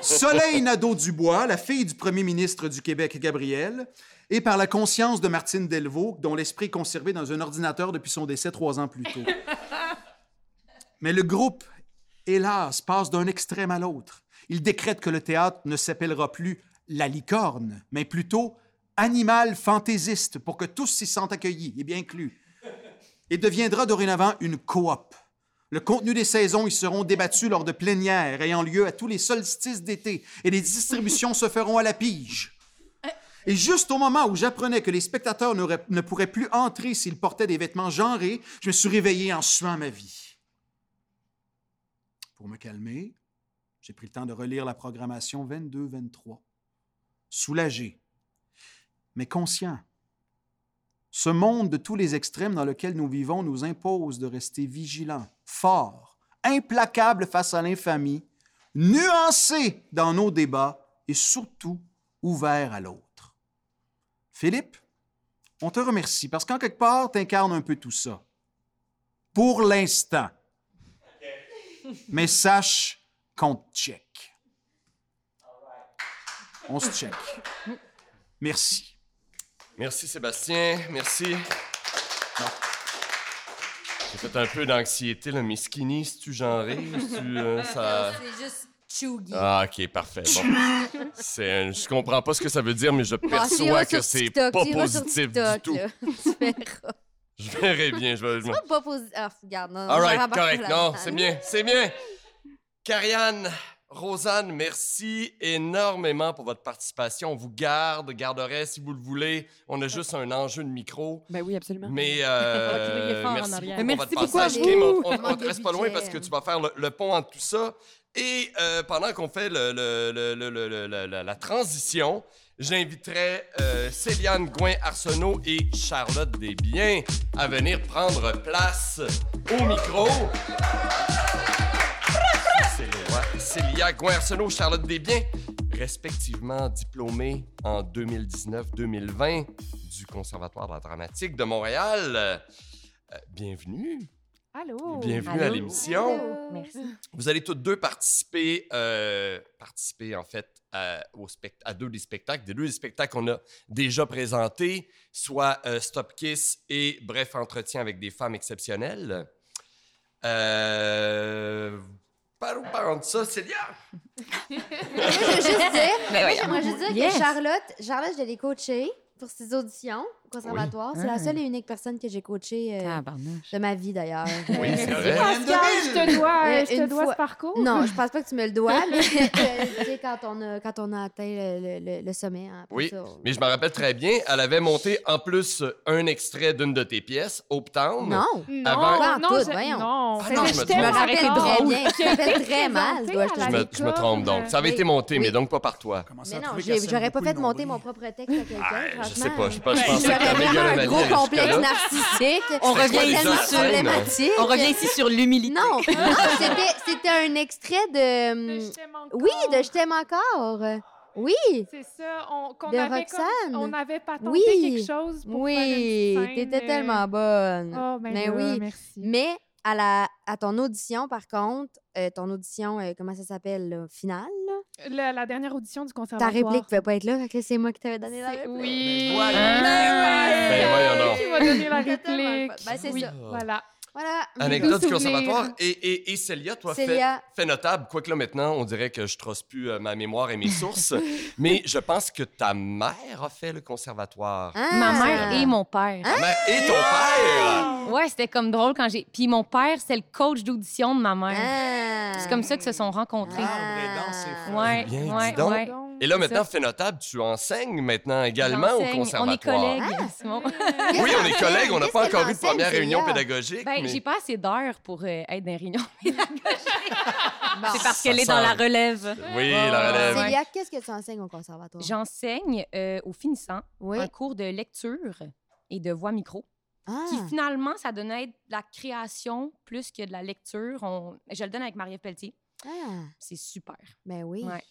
Soleil Nadeau-Dubois, la fille du premier ministre du Québec, Gabriel. Et par la conscience de Martine Delvaux, dont l'esprit est conservé dans un ordinateur depuis son décès trois ans plus tôt. Mais le groupe, hélas, passe d'un extrême à l'autre. Il décrète que le théâtre ne s'appellera plus La Licorne, mais plutôt Animal fantaisiste, pour que tous s'y sentent accueillis et bien inclus. Et deviendra dorénavant une coop. Le contenu des saisons y seront débattus lors de plénières ayant lieu à tous les solstices d'été et les distributions se feront à la pige. Et juste au moment où j'apprenais que les spectateurs ne pourraient plus entrer s'ils portaient des vêtements genrés, je me suis réveillé en suant ma vie. Pour me calmer, j'ai pris le temps de relire la programmation 22-23. Soulagé. mais conscient. Ce monde de tous les extrêmes dans lequel nous vivons nous impose de rester vigilants, forts, implacables face à l'infamie, nuancés dans nos débats et surtout ouverts à l'autre. Philippe, on te remercie parce qu'en quelque part, tu incarnes un peu tout ça. Pour l'instant. Mais sache qu'on te check. On se check. Merci. Merci Sébastien, merci. J'ai fait un peu d'anxiété, là, mais skinny, si tu genré, si-tu, euh, ça... C'est juste chuggy. Ah, ok, parfait. Bon. C'est, je comprends pas ce que ça veut dire, mais je perçois t'iras que c'est pas positif TikTok, du tout. Je verrai bien, je vais... C'est pas positif. Ah, regarde, non, non, All je right, rembarque correct. Non, c'est bien, c'est bien. Carianne, Rosanne, merci énormément pour votre participation. On vous garde, garderait si vous le voulez. On a juste un enjeu de micro. Ben oui, absolument. Mais euh, merci beaucoup pour merci votre beaucoup passage, vous. Kim. On, on- te reste pas loin parce que tu vas faire le, le pont entre tout ça. Et euh, pendant qu'on fait le- le- le- le- le- le- le- la, la transition, j'inviterai euh, Céliane Gouin-Arsenault et Charlotte Desbiens à venir prendre place au micro. Célia Gouin-Arsenault, Charlotte Desbiens, respectivement diplômées en 2019-2020 du Conservatoire de la dramatique de Montréal. Euh, bienvenue. Allô? Bienvenue à l'émission. Merci. Vous allez toutes deux participer, euh, participer en fait à, au spect- à deux des spectacles, des deux des spectacles qu'on a déjà présentés, soit euh, Stop Kiss et Bref Entretien avec des femmes exceptionnelles. Euh, parlons, parlons de ça, Célia. Moi, je veux juste dire, Ben moi, je veux dire Yes. que Charlotte, Charlotte, je l'ai coachée pour ses auditions conservatoire. C'est la seule et unique personne que j'ai coachée euh, de ma vie, d'ailleurs. Oui, c'est vrai. Pascal, je te dois, Euh, je te dois fois- ce parcours. Non, je pense pas que tu me le dois, mais euh, tu sais, quand on a, quand on a atteint le, le- le sommet. hein, Oui, ça, on- mais je me rappelle très bien, elle avait monté en plus un extrait d'une de tes pièces, Hope Town. Non. Non, Avant- non, tout, je- voyons. non. Ah non, je me. Je rappelle très bien. Je me rappelle très mal, Je me, trompe donc. Ça avait été monté, mais donc pas par toi. Mais non, j'aurais pas fait monter mon propre texte à quelqu'un, Ah, je sais pas, je, sais Ben, vraiment un gros complexe narcissique. On revient ici sur... On revient ici sur l'humilité. Non, non c'était, un extrait de... De hum. Oui, de Je t'aime encore. Oui, C'est ça. On, qu'on De avait Roxane. Comme, on avait patenté Oui. quelque chose pour oui, faire une scène, t'étais euh, tellement bonne. Oh, ben Mais là, oui. merci. Mais à, la, à ton audition, par contre, euh, ton audition, euh, comment ça s'appelle, là, finale, là? La, la dernière audition du ta conservatoire. réplique pouvait pas être là, fait que c'est moi qui t'avais donné la réplique. Oui. Voilà. Ben. Qui m'a donné la réplique? Ben, c'est Oui, ça. Voilà. Voilà. Anecdote du conservatoire. Et, et, et Célia, toi, fait, Célia, fait notable, quoique là maintenant, on dirait que je trosse plus euh, ma mémoire et mes sources, mais je pense que ta mère a fait le conservatoire. ah. Ma mère et mon père. Ta mère et ton père! Ouais, c'était comme drôle quand j'ai. Puis mon père, c'est le coach d'audition de ma mère. Ah. C'est comme ça que se sont rencontrés. Fou. Ouais, ouais, donc. ouais. Et là, maintenant, fait notable, tu enseignes maintenant également au J'enseigne. conservatoire. On est collègues, Simon. Qu'est-ce Oui, on est collègues, on n'a pas encore eu de première réunion pédagogique. Ben, mais- j'ai pas assez d'heures pour euh, être dans les réunions pédagogiques. Bon. C'est parce qu'elle est dans la relève. Oui, la relève. ouais. Célia, qu'est-ce que tu enseignes au conservatoire? J'enseigne euh, aux finissants Oui. un cours de lecture et de voix micro, Ah. qui finalement, ça donnait de la création plus que de la lecture. On- Je le donne avec Marie-Ève Pelletier. Ah. C'est super. Ben oui. Ouais,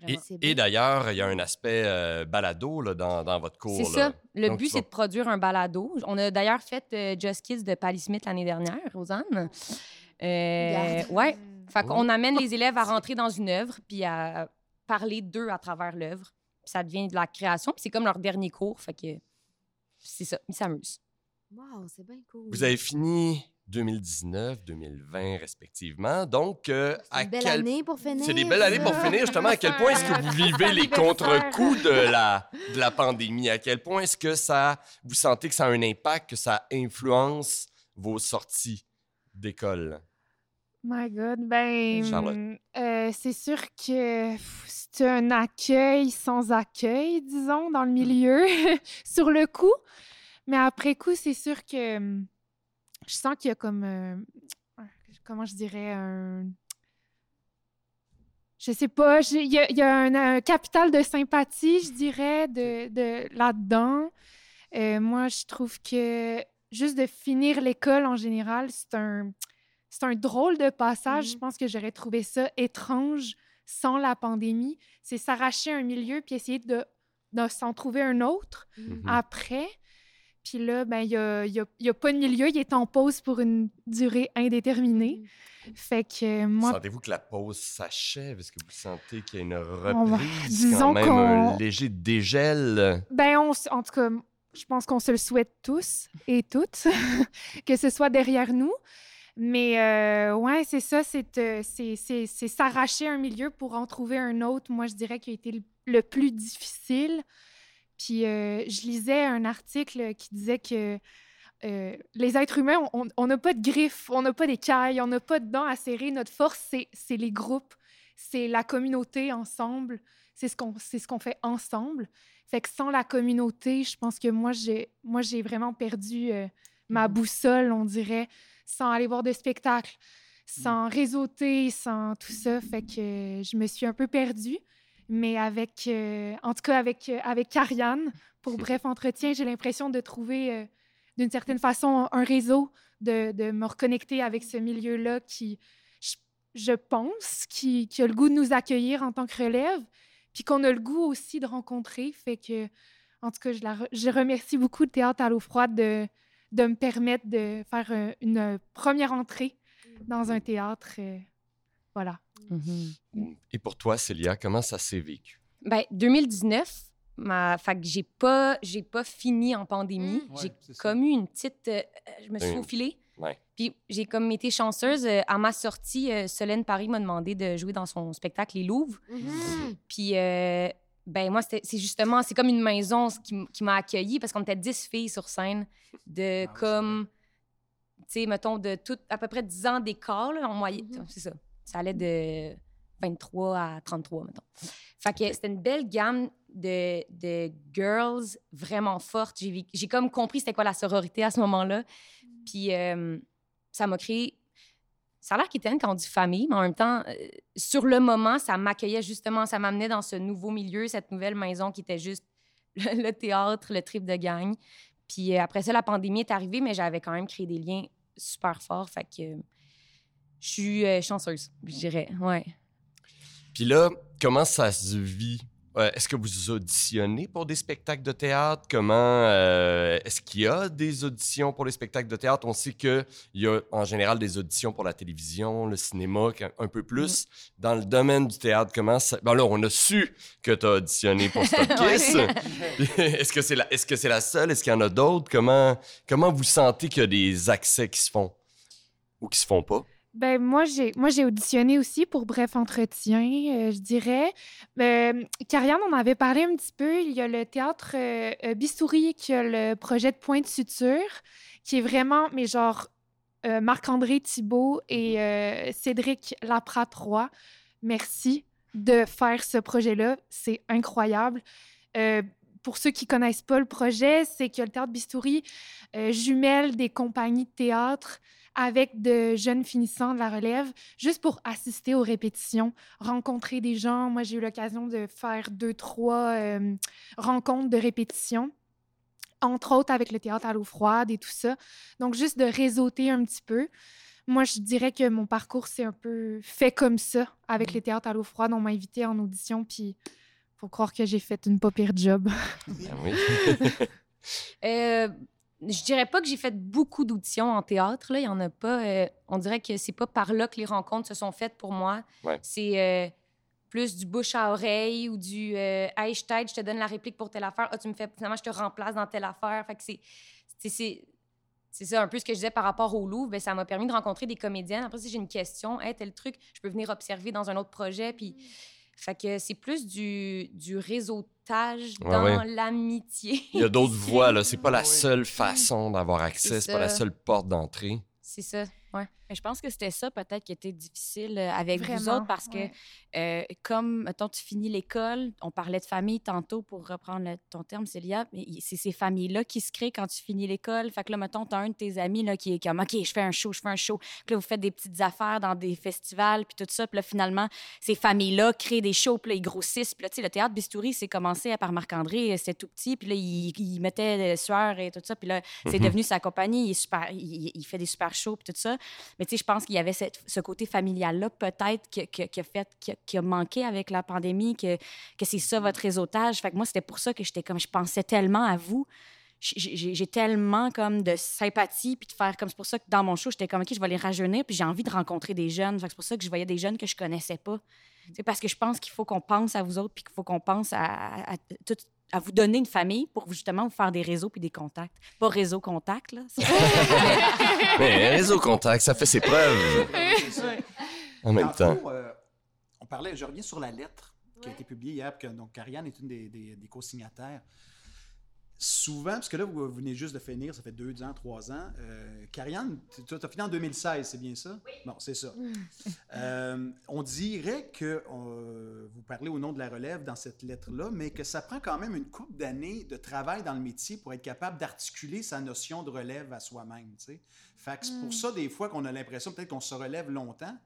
vraiment. Et d'ailleurs, il y a un aspect euh, balado là, dans, dans votre cours. C'est ça. Le Donc, but, c'est vas- de produire un balado. On a d'ailleurs fait euh, Just Kids de Pally Smith l'année dernière, Rosanne. Euh, ouais. Fait Oh. qu'on amène les élèves à rentrer dans une œuvre puis à parler d'eux à travers l'œuvre. Puis ça devient de la création. Puis c'est comme leur dernier cours. Fait que c'est ça. Ils s'amusent. Wow, c'est bien cool. Vous avez fini 2019, 2020 respectivement. Donc, euh, C'est à une belle quel année pour finir. C'est des belles années pour finir, justement. À quel point est-ce que vous vivez les contre-coups de la, de la pandémie? À quel point est-ce que ça, vous sentez que ça a un impact, que ça influence vos sorties d'école? My God, ben, Charlotte. euh, c'est sûr que c'est un accueil sans accueil, disons, dans le milieu, sur le coup. Mais après coup, c'est sûr que hum, je sens qu'il y a comme, euh, un- comment je dirais, un... je sais pas, il y a, il y a un, un capital de sympathie, je dirais, de, de là-dedans. Euh, moi, je trouve que juste de finir l'école en général, c'est un, c'est un drôle de passage. Je pense que j'aurais trouvé ça étrange sans la pandémie. C'est s'arracher un milieu puis essayer de, de s'en trouver un autre Mhm. après. Puis là, ben, il n'y a, y a- y a pas de milieu. Il est en pause pour une durée indéterminée. Fait que euh, moi, Sentez-vous que la pause s'achève? Est-ce que vous sentez qu'il y a une On va- reprise? disons quand même un léger dégel? Ben, on, en tout cas, je pense qu'on se le souhaite tous et toutes, que ce soit derrière nous. Mais euh, ouais, c'est ça, c'est euh, c'est- c'est- c'est s'arracher un milieu pour en trouver un autre. Moi, je dirais qu'il a été le, le plus difficile. Puis euh, je lisais un article qui disait que euh, les êtres humains, on- n'a pas de griffes, on n'a pas d'écailles, on n'a pas de dents à serrer. Notre force, c'est les groupes, c'est la communauté ensemble. C'est ce qu'on c'est ce qu'on fait ensemble. Fait que sans la communauté, je pense que moi, j'ai moi j'ai vraiment perdu euh, ma boussole, on dirait, sans aller voir de spectacle, sans réseauter, sans tout ça. Fait que euh, je me suis un peu perdue. Mais avec, euh, en tout cas, avec, euh, avec Ariane, pour Bref Entretien, j'ai l'impression de trouver, euh, d'une certaine façon, un réseau, de, de me reconnecter avec ce milieu-là qui, je, je pense, qui, qui a le goût de nous accueillir en tant que relève, puis qu'on a le goût aussi de rencontrer. Fait que, en tout cas, je, la je remercie beaucoup le Théâtre à l'eau froide de, de me permettre de faire une première entrée dans un théâtre. Euh, voilà. Et pour toi, Célia, comment ça s'est vécu? Ben, 2019, ma... fait que j'ai pas, j'ai pas fini en pandémie. Mm. j'ai Ouais, comme eu une petite... euh, je me suis faufilée. Ouais. Puis j'ai comme été chanceuse. euh, à ma sortie, euh, Solène Paris m'a demandé de jouer dans son spectacle Les Louvres. Mhm. Puis, euh, ben moi, c'était- c'est justement, c'est comme une maison qui, qui m'a accueillie parce qu'on était 10 filles sur scène de Ah comme, tu sais, mettons, de tout, à peu près 10 ans d'écart, là, en moyenne. C'est ça. Ça allait de 23 à 33, mettons. Fait que c'était une belle gamme de, de girls vraiment fortes. J'ai, comme compris c'était quoi la sororité à ce moment-là. Puis euh, ça m'a créé. Ça a l'air qu'Étienne, quand on dit famille, mais en même temps, euh, sur le moment, ça m'accueillait justement, ça m'amenait dans ce nouveau milieu, cette nouvelle maison qui était juste le, le théâtre, le trip de gang. Puis euh, après ça, la pandémie est arrivée, mais j'avais quand même créé des liens super forts. Fait que je suis euh, chanceuse, je dirais. Ouais. Puis là, comment ça se vit? Euh, est-ce que vous auditionnez pour des spectacles de théâtre? Comment euh, est-ce qu'il y a des auditions pour les spectacles de théâtre? On sait qu'il y a en général des auditions pour la télévision, le cinéma, un peu plus. Dans le domaine du théâtre, comment ça... Ben là, on a su que tu as auditionné pour Stop Kiss. est-ce que c'est la... est-ce que c'est la seule? Est-ce qu'il y en a d'autres? Comment... comment vous sentez qu'il y a des accès qui se font ou qui se font pas? Ben, moi, j'ai, moi, j'ai auditionné aussi pour Bref Entretien, euh, je dirais. Euh, Karianne, on avait parlé un petit peu. Il y a le théâtre euh, euh, qui a le projet de Point de Suture, qui est vraiment, mais genre, euh, Marc-André Thibault et Cédric Laprat-Roy. Merci de faire ce projet-là. C'est incroyable. Pour ceux qui connaissent pas le projet, c'est que le théâtre Bistouri jumelle des compagnies de théâtre avec de jeunes finissants de la relève, juste pour assister aux répétitions, rencontrer des gens. Moi, j'ai eu l'occasion de faire deux, trois euh, rencontres de répétition, entre autres avec le théâtre à l'eau froide et tout ça. Donc, juste de réseauter un petit peu. Moi, je dirais que mon parcours, c'est un peu fait comme ça, avec les théâtres à l'eau froide. On m'a invité en audition, puis faut croire que j'ai fait une pas pire job. Ben oui. Euh, je dirais pas que j'ai fait beaucoup d'auditions en théâtre. Là. Il y en a pas. euh, on dirait que c'est pas par là que les rencontres se sont faites pour moi. Ouais. C'est euh, plus du bouche à oreille ou du euh, Hey, je t'aide, je te donne la réplique pour telle affaire. Ah, tu me fais finalement, je te remplace dans telle affaire. Fait que c'est. c'est- c'est- C'est ça un peu ce que je disais par rapport au Louvre. Ben, ça m'a permis de rencontrer des comédiennes. Après, si j'ai une question, hey, tel truc, je peux venir observer dans un autre projet. Puis, fait que c'est plus du, du réseautage Dans ouais. l'amitié. Il y a d'autres voies, là. C'est pas la seule façon d'avoir accès, C'est pas la seule porte d'entrée. C'est ça, ouais. Mais je pense que c'était ça peut-être qui était difficile euh, avec vous Vraiment, autres parce que ouais. euh, comme, mettons, tu finis l'école, on parlait de famille tantôt pour reprendre le- ton terme, Célia, mais c'est ces familles-là qui se créent quand tu finis l'école. Fait que là, mettons, tu as un de tes amis là, qui est comme, OK, je fais un show, je fais un show. Puis là, vous faites des petites affaires dans des festivals, puis tout ça. Puis là, finalement, ces familles-là créent des shows, puis là, ils grossissent. Puis là, tu sais, le théâtre Bistouri, c'est commencé par Marc-André, c'était tout petit, puis là, il, il mettait des sueurs et tout ça. Puis là, c'est Mhm. devenu sa compagnie, il, est super, il, il fait des super shows, puis tout ça. Mais tu sais, je pense qu'il y avait cette- ce côté familial-là, peut-être, qui a fait, qui a, manqué avec la pandémie, que, que c'est ça votre réseautage. Fait que moi, c'était pour ça que j'étais comme, je pensais tellement à vous. J'ai tellement comme de sympathie, puis de faire comme, c'est pour ça que dans mon show, j'étais comme, OK, je vais les rajeunir, puis j'ai envie de rencontrer des jeunes. Fait que c'est pour ça que je voyais des jeunes que je connaissais pas. C'est parce que je pense qu'il faut qu'on pense à vous autres, puis qu'il faut qu'on pense à, à- à tout- à vous donner une famille pour justement vous faire des réseaux puis des contacts. Pas réseau contact, là. Mais réseau contact, ça fait ses preuves C'est ça. en même temps. Euh, on parlait, je reviens sur la lettre qui a été publiée hier, que, donc Ariane est une des, des, des co-signataires. Souvent, parce que là, vous, vous venez juste de finir, ça fait deux ans, trois ans. Euh, Karianne, tu as fini en 2016, c'est bien ça? Oui. Bon, c'est ça. Euh, on dirait que euh, vous parlez au nom de la relève dans cette lettre-là, mais que ça prend quand même une couple d'années de travail dans le métier pour être capable d'articuler sa notion de relève à soi-même. Fait que c'est pour ça, des fois, qu'on a l'impression peut-être qu'on se relève longtemps,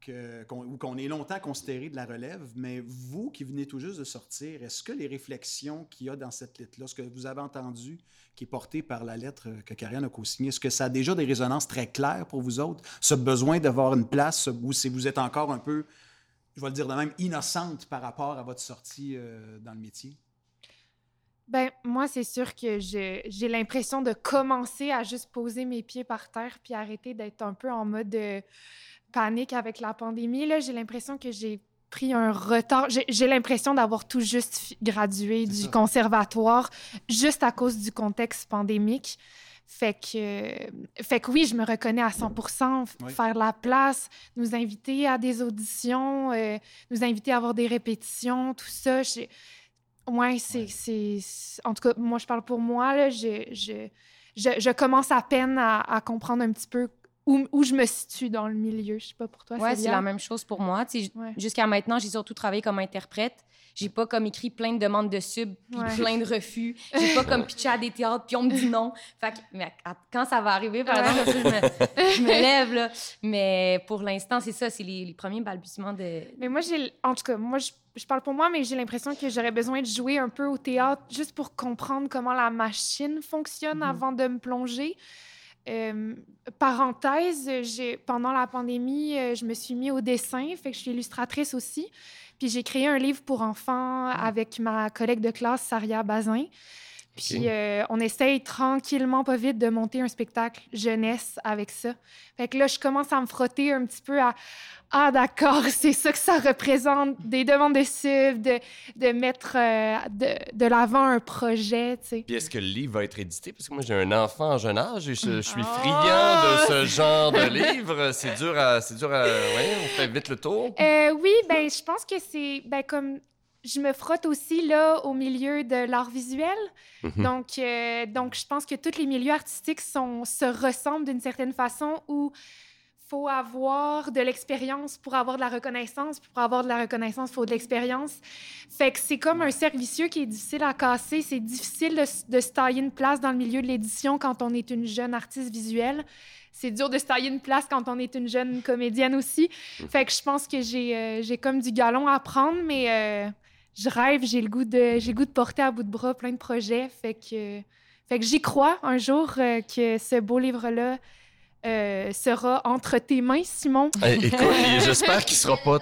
que, qu'on- est longtemps considéré de la relève, mais vous qui venez tout juste de sortir, est-ce que les réflexions qu'il y a dans cette lettre-là, ce que vous avez entendu, qui est porté par la lettre que Karianne a co-signée, est-ce que ça a déjà des résonances très claires pour vous autres, ce besoin d'avoir une place, ou si vous êtes encore un peu, je vais le dire de même, innocente par rapport à votre sortie euh, dans le métier? Ben, moi, c'est sûr que j'ai l'impression de commencer à juste poser mes pieds par terre puis arrêter d'être un peu en mode euh, panique avec la pandémie. Là, j'ai l'impression que j'ai pris un retard. J'ai l'impression d'avoir tout juste gradué du ça. conservatoire juste à cause du contexte pandémique. Fait que, fait que oui, je me reconnais à 100 f- Oui. faire la place, nous inviter à des auditions, euh, nous inviter à avoir des répétitions, tout ça. Ouais, c'est, Ouais. En tout cas, moi, je parle pour moi. Là, je, je, je, je commence à peine à, à comprendre un petit peu où, où je me situe dans le milieu. Je sais pas pour toi, Ouais, c'est la même chose pour moi. Ouais. Jusqu'à maintenant, j'ai surtout travaillé comme interprète. J'ai pas comme écrit plein de demandes de sub, puis Ouais. plein de refus. J'ai pas comme pitché à des théâtres, puis on me dit non. Fait que, mais à- quand ça va arriver, par Ouais. exemple, je me, je me lève, là. Mais pour l'instant, c'est ça, c'est les, les premiers balbutiements de... Mais moi, j'ai. En tout cas, moi, je, je parle pour moi, mais j'ai l'impression que j'aurais besoin de jouer un peu au théâtre juste pour comprendre comment la machine fonctionne Mhm. avant de me plonger. Euh, parenthèse, pendant la pandémie, euh, je me suis mis au dessin, fait que je suis illustratrice aussi. Puis j'ai créé un livre pour enfants avec ma collègue de classe, Saria Bazin. Puis euh, on essaye tranquillement, pas vite, de monter un spectacle jeunesse avec ça. Fait que là, je commence à me frotter un petit peu à Ah, d'accord, c'est ça que ça représente, des demandes de sub, de, de mettre euh, de, de l'avant un projet, tu sais. Puis est-ce que le livre va être édité? Parce que moi, j'ai un enfant en jeune âge et je, je suis Oh! friand de ce genre de livre. C'est dur à... C'est dur à... Ouais, on fait vite le tour. Euh, oui, ben, je pense que c'est ben, comme je me frotte aussi là au milieu de l'art visuel. Mhm. Donc, euh, donc, je pense que tous les milieux artistiques sont, se ressemblent d'une certaine façon où faut avoir de l'expérience pour avoir de la reconnaissance. Pour avoir de la reconnaissance, il faut de l'expérience. Fait que c'est comme un cercle vicieux qui est difficile à casser. C'est difficile de, de se tailler une place dans le milieu de l'édition quand on est une jeune artiste visuelle. C'est dur de se tailler une place quand on est une jeune comédienne aussi. Fait que je pense que j'ai euh, comme du galon à prendre, mais euh, je rêve, j'ai le goût de j'ai le goût de porter à bout de bras plein de projets. Fait que fait que j'y crois un jour euh, que ce beau livre-là euh, sera entre tes mains, Simon. Eh, écoute, j'espère qu'il sera pas...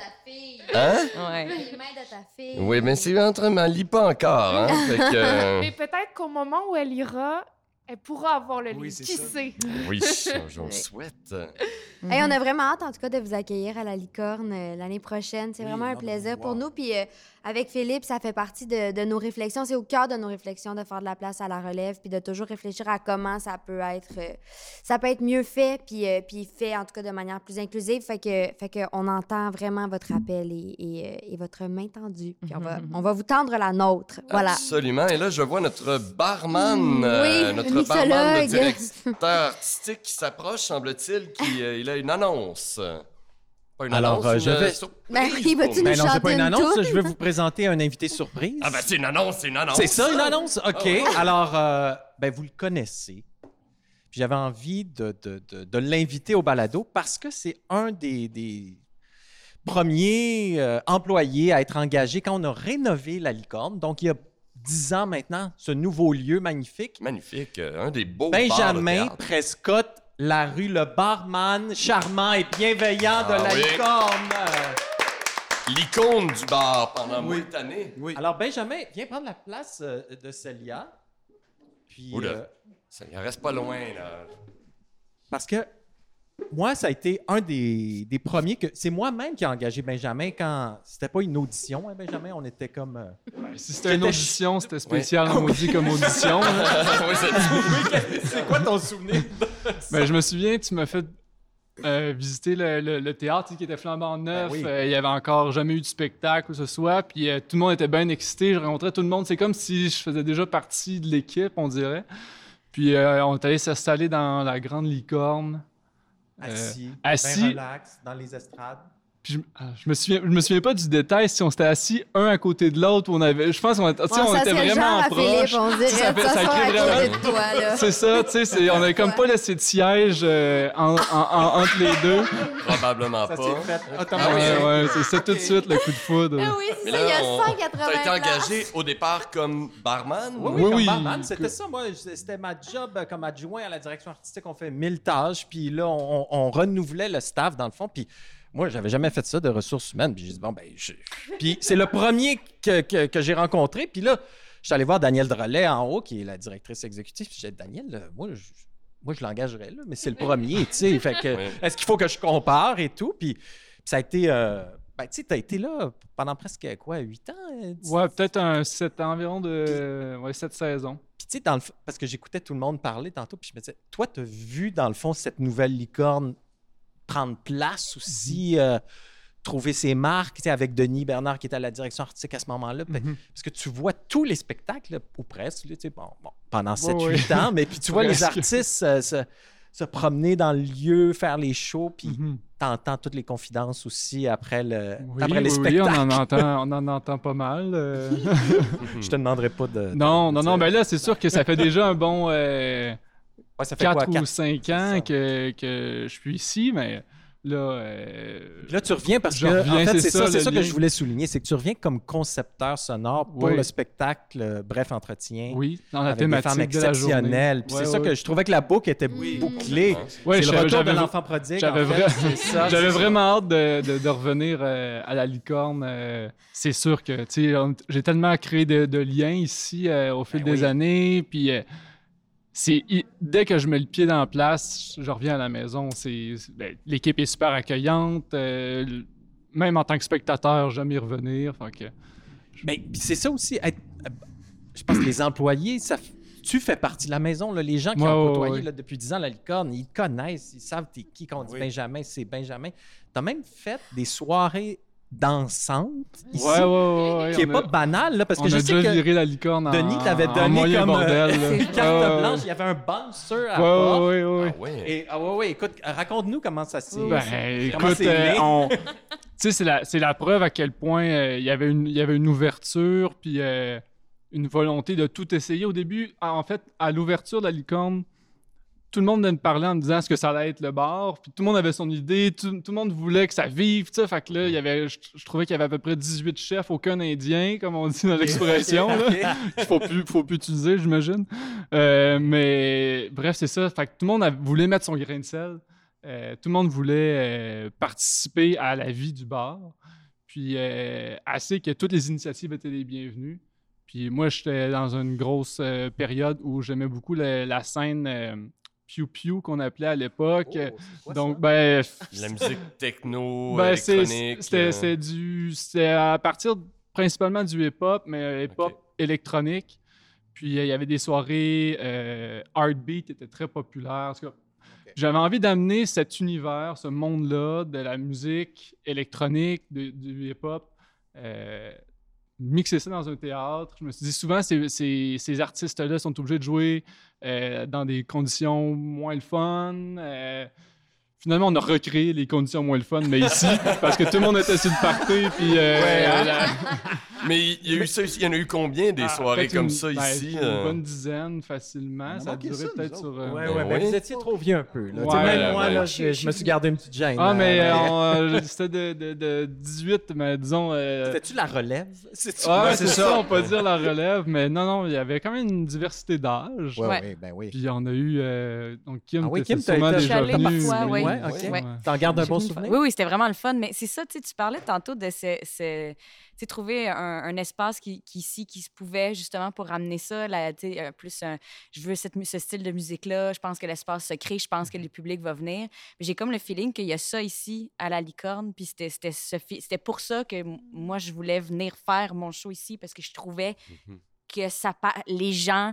Hein? Ouais. Les mains de ta fille. Oui, mais c'est en train... Elle lit pas encore, hein? Fait que... euh, Mais peut-être qu'au moment où elle ira, elle pourra avoir le Oui, livre. c'est Qui ça. sait? Oui, je le souhaite. Hey, on a vraiment hâte, en tout cas, de vous accueillir à la licorne euh, l'année prochaine. C'est Oui, vraiment un plaisir pour nous. Puis euh, avec Philippe, ça fait partie de, de nos réflexions. C'est au cœur de nos réflexions de faire de la place à la relève, puis de toujours réfléchir à comment ça peut être, euh, ça peut être mieux fait, puis, euh, puis fait en tout cas de manière plus inclusive. Fait que, fait que on entend vraiment votre appel et, et, et votre main tendue. Puis on va, on va vous tendre la nôtre. Voilà. Absolument. Et là, je vois notre barman, Oui, notre le barman, le mixologue. directeur artistique qui s'approche, semble-t-il, qui euh, est là une annonce. Pas une Alors, annonce, euh, une je vais- surprise Ben oui, vas-tu nous Ben non, c'est chanter pas une une annonce. toune? Je vais vous présenter un invité surprise. Ah ben c'est une annonce, c'est une annonce. C'est ça, une annonce? OK. Ah oui. Alors, euh, ben, vous le connaissez. Puis J'avais envie de, de- de- de l'inviter au balado parce que c'est un des, des premiers euh, employés à être engagé quand on a rénové la licorne. Donc, il y a dix ans maintenant, ce nouveau lieu magnifique. Magnifique, euh, un des beaux bars de Benjamin. Prescott, la rue Le Barman, charmant et bienveillant de Ah la oui. licorne. L'icône du bar pendant Oui. moult années. Oui. Alors, Benjamin, viens prendre la place euh, de Célia. Puis, Oula. euh, Ça reste pas loin, là. Parce que moi, ça a été un des, des premiers que. C'est moi-même qui ai engagé Benjamin quand. C'était pas une audition, hein, Benjamin. On était comme. euh, Si c'était une audition, c'était spécial maudit comme audition. Oui, c'est- C'est quoi ton souvenir? Ben, je me souviens, tu m'as fait euh, visiter le, le- le théâtre qui était flambant neuf. Ben oui. Euh, il y avait encore jamais eu de spectacle ou ce soit. Puis euh, tout le monde était bien excité. Je rencontrais tout le monde. C'est comme si je faisais déjà partie de l'équipe, on dirait. Puis euh, on est allé s'installer dans la grande licorne. Euh, Assis. assis. ben relax, dans les estrades. Puis je, ah, je me souviens, je me souviens pas du détail si on s'était assis un à côté de l'autre ou on avait. Je pense qu'on était, on ça était vraiment proches. Ça fait- vraiment-. C'est ça, tu sais, c'est- on avait comme pas laissé de siège euh, en- en- en- entre les deux. probablement Ça pas. fait Ah automatiquement. Ouais, ouais, c'est ça tout de suite le coup de foudre. Ah oui, c'est Mais ça, il y a on- 180 T'as été engagé au départ comme barman? Oui, oui, Oui, comme oui. barman, c'était ça. Moi, c'était ma job euh, comme adjoint à la direction artistique. On fait 1000 tâches, puis là, on, on renouvelait le staff, dans le fond. Puis moi, j'avais jamais fait ça de ressources humaines. Puis j'ai dit, bon, ben, je- Puis c'est le premier que, que- que j'ai rencontré. Puis là, je suis allé voir Danielle Drolet en haut, qui est la directrice exécutive. Puis j'ai dit, Danielle, euh, moi, je, moi, je l'engagerais, là, mais c'est le premier, tu sais. Fait que, Oui. est-ce qu'il faut que je compare et tout? Puis, puis ça a été. euh, ben, tu sais, t'as été là pendant presque, quoi, 8 ans? euh, Ouais, peut-être un sept, environ de ouais, sept saisons. puis tu sais, dans le f- parce que j'écoutais tout le monde parler tantôt, puis je me disais, toi, tu as vu dans le fond cette nouvelle licorne prendre place aussi, Mhm. euh, trouver ses marques, avec Denis Bernard qui était à la direction artistique à ce moment-là. Mhm. Parce que tu vois tous les spectacles, ou presque, là, bon, bon, pendant 7-8 ouais. ans, mais puis tu vois les artistes euh, se, se promener dans le lieu, faire les shows, puis Mhm. t'entends toutes les confidences aussi après, le, Oui, après les oui, oui, on spectacles. en entend, on en entend pas mal. euh. Je te demanderai pas de... non, de non, non, ben là, c'est sûr que ça fait déjà un bon Ouais, ça fait 4 quoi, ou quatre- 5 c'est ans que, que je suis ici, mais là... euh, Là, tu reviens parce Je que, reviens, en fait, c'est ça, ça, ça que je voulais souligner, c'est que tu reviens comme concepteur sonore pour Oui. le spectacle euh, Bref Entretien. oui, dans la avec des femmes thématique de la journée. exceptionnelles. Puis Ouais, c'est ça que je trouvais que la boucle était Oui. bouclée. Ouais, c'est le j'avais- retour de l'enfant prodigue. J'avais vraiment hâte de, de- de revenir euh, à la licorne. euh, c'est sûr que, tu sais, j'ai tellement créé de, de liens ici au fil Ben des oui. années. Puis, c'est dès que je mets le pied dans la place, je reviens à la maison. C'est, ben, l'équipe est super accueillante. euh, même en tant que spectateur, j'aime y revenir. Que, Mais puis c'est ça aussi. être- euh, je pense que les employés, ça, tu fais partie de la maison. là. Les gens qui Ouais, ont côtoyé ouais. là, depuis 10 ans la licorne, ils te connaissent, ils savent t'es qui. Quand on dit Oui. Benjamin, c'est Benjamin. Tu as même fait des soirées dansantes ici, ouais, ouais, ouais, ouais, qui n'est on pas a- banal, là, parce on que je a sais déjà que viré la licorne en, Denis t'avait donné comme euh, bordel. carte Ouais, ouais, blanche. Il y avait un bouncer à la Ouais, ouais, ouais, ouais. Ah ouais? Et, ah ouais, ouais, écoute, raconte-nous comment ça s'est... Ben, comment écoute, c'est euh, on- tu sais, c'est la, c'est la preuve à quel point euh, il y avait une, il y avait une ouverture, puis euh, une volonté de tout essayer. Au début, en en fait, à l'ouverture de la licorne, tout le monde venait me parler en me disant ce que ça allait être le bar, puis tout le monde avait son idée, tout, tout le monde voulait que ça vive, tu fait que là, il y avait, je, je trouvais qu'il y avait à peu près 18 chefs, aucun indien, comme on dit dans l'expression, qu'il faut plus, faut plus utiliser, j'imagine. Euh, mais bref, c'est ça. Fait que tout le monde voulait mettre son grain de sel. Euh, tout le monde voulait euh, participer à la vie du bar. Puis assez que toutes les initiatives étaient les bienvenues. Puis moi, j'étais dans une grosse période où j'aimais beaucoup la, la scène euh, Pew Pew qu'on appelait à l'époque. Oh, Donc, ça? ben, la musique techno, ben, c'est- électronique. c'était euh, c'est du c'était à partir principalement du hip-hop mais euh, hip-hop électronique puis euh, il y avait des soirées euh, heartbeat qui étaient très populaires En tout cas, j'avais envie d'amener cet univers ce monde là de la musique électronique de- du hip-hop euh, mixer ça dans un théâtre. Je me suis dit souvent ces, ces, ces artistes là sont obligés de jouer euh, dans des conditions moins le fun euh, Finalement, on a recréé les conditions moins le fun, mais ici, parce que tout le monde était sur le party, puis... euh, Ouais, hein? la- Mais il y, a eu ça ici. Il y en a eu combien des Ah, soirées comme une- ça ben, ici? Une euh? bonne dizaine, facilement. On Ça a duré peut-être sur... euh, Ouais, Ben ouais, ben oui. vous étiez trop vieux un peu. Là. Ouais, même moi, ouais. là, je, je me suis gardé une petite gêne. Ah, mais euh, euh, on- c'était de, de, de 18, mais disons... euh, C'était-tu la relève? C'est-tu- Ah, c'est ça, on peut dire la relève, mais non, non, il y avait quand même une diversité d'âge. Ouais, Ouais. ouais, ben oui. Puis on a eu. donc, Kim, Ah oui, Kim, t'as déjà venu. Ouais, ok. Ouais. T'en gardes un bon souvenir? Oui, oui, c'était vraiment le fun. Mais c'est ça, tu sais, tu parlais tantôt de ce, ce- tu sais, trouver un, un espace qui, qui ici, qui se pouvait justement pour ramener ça, là, tu sais, euh, plus un- je veux cette, ce style de musique-là, je pense que l'espace se crée, je pense que le public va venir. Mais J'ai comme le feeling qu'il y a ça ici à la licorne, puis c'était ce pour ça que moi, je voulais venir faire mon show ici, parce que je trouvais Mhm. que ça les gens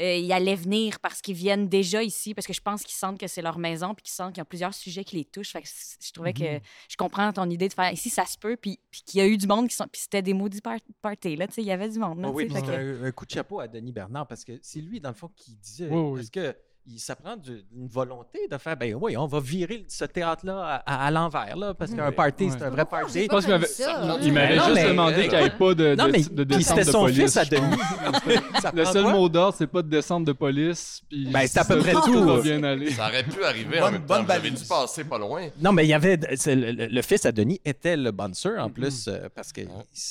euh, y allaient venir parce qu'ils viennent déjà ici, parce que je pense qu'ils sentent que c'est leur maison, puis qu'ils sentent qu'il y a plusieurs sujets qui les touchent. Fait que c- je trouvais que je comprends ton idée de faire ici, ça se peut, puis, puis qu'il y a eu du monde qui sont. Puis c'était des maudits par parties, là, tu sais, il y avait du monde. là, Ah oui, puis que- un, un coup de chapeau à Denis Bernard parce que c'est lui, dans le fond, qui disait. Oui, oui. Parce que il- ça prend du- une volonté de faire, ben oui, on va virer ce théâtre-là à, à- à l'envers, là, parce qu'un party, Ouais. c'est un vrai party. Je pense qu'il m'avait- ça? il m'avait juste mais- demandé qu'il n'y ait pas de, Non, de, mais de puis descente c'était de son police. fils à Le seul quoi? mot d'ordre, c'est pas de descente de police. Puis Ben, c'est à peu ça, près tout bien aller. Ça aurait pu arriver en Bonne- même temps. bonne Vous dû passer pas loin. Non, mais il y avait. Le, le- le fils à Denis était le bouncer en plus, euh, parce que.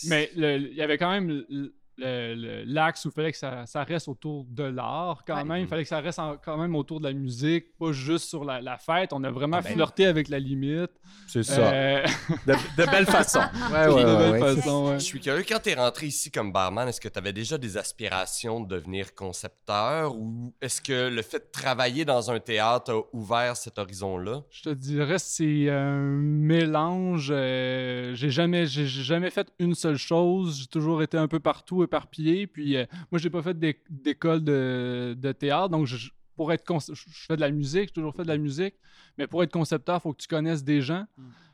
Mais le- il y avait quand même l'axe où il fallait que ça, ça reste autour de l'art quand Ouais. même. Il fallait que ça reste en- quand même autour de la musique, pas juste sur la, la fête. On a vraiment Ah ben. flirté avec la limite. C'est Euh, De, de belle façon. Ouais, ouais, de ouais, belle ouais. façon, ouais. Je suis curieux, quand tu es rentré ici comme barman, est-ce que tu avais déjà des aspirations de devenir concepteur ou est-ce que le fait de travailler dans un théâtre a ouvert cet horizon-là? Je te dirais, c'est un mélange. euh, j'ai jamais, jamais fait une seule chose. J'ai toujours été un peu partout, éparpillé. Puis euh, moi, j'ai pas fait d'é- d'école de, de théâtre, donc je, pour être je fais de la musique, j'ai toujours fait de la musique. Mais pour être concepteur, il faut que tu connaisses des gens.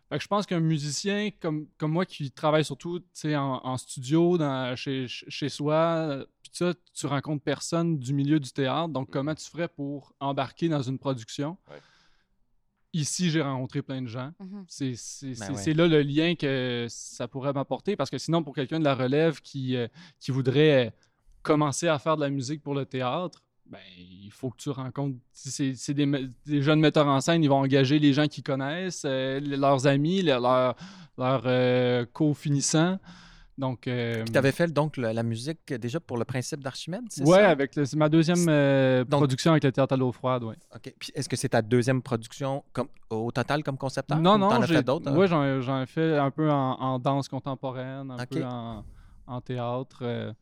Fait que je pense qu'un musicien comme, comme moi qui travaille surtout en, en studio, dans, chez, chez soi, euh, puis ça, tu rencontres personne du milieu du théâtre. Donc, comment tu ferais pour embarquer dans une production? Ouais. Ici, j'ai rencontré plein de gens. Mhm. C'est- Ben c'est- ouais. là le lien que ça pourrait m'apporter parce que sinon, pour quelqu'un de la relève qui, euh, qui voudrait euh, commencer à faire de la musique pour le théâtre, ben, il faut que tu rencontres. si C'est des, jeunes metteurs en scène, ils vont engager les gens qu'ils connaissent, euh, leurs amis, le- leurs leurs, euh, co-finissants. Donc, euh, Tu avais fait donc la musique déjà pour le principe d'Archimède, c'est ouais, ça? avec le- c'est ma deuxième euh, Donc- production avec le théâtre à l'eau froide, ouais. OK. Puis est-ce que c'est ta deuxième production comme, au total comme concepteur? Non, non, t'en as j'ai- fait d'autres? hein? ouais, j'en ai- j'en ai fait un peu en, en danse contemporaine, un peu en, en théâtre. euh.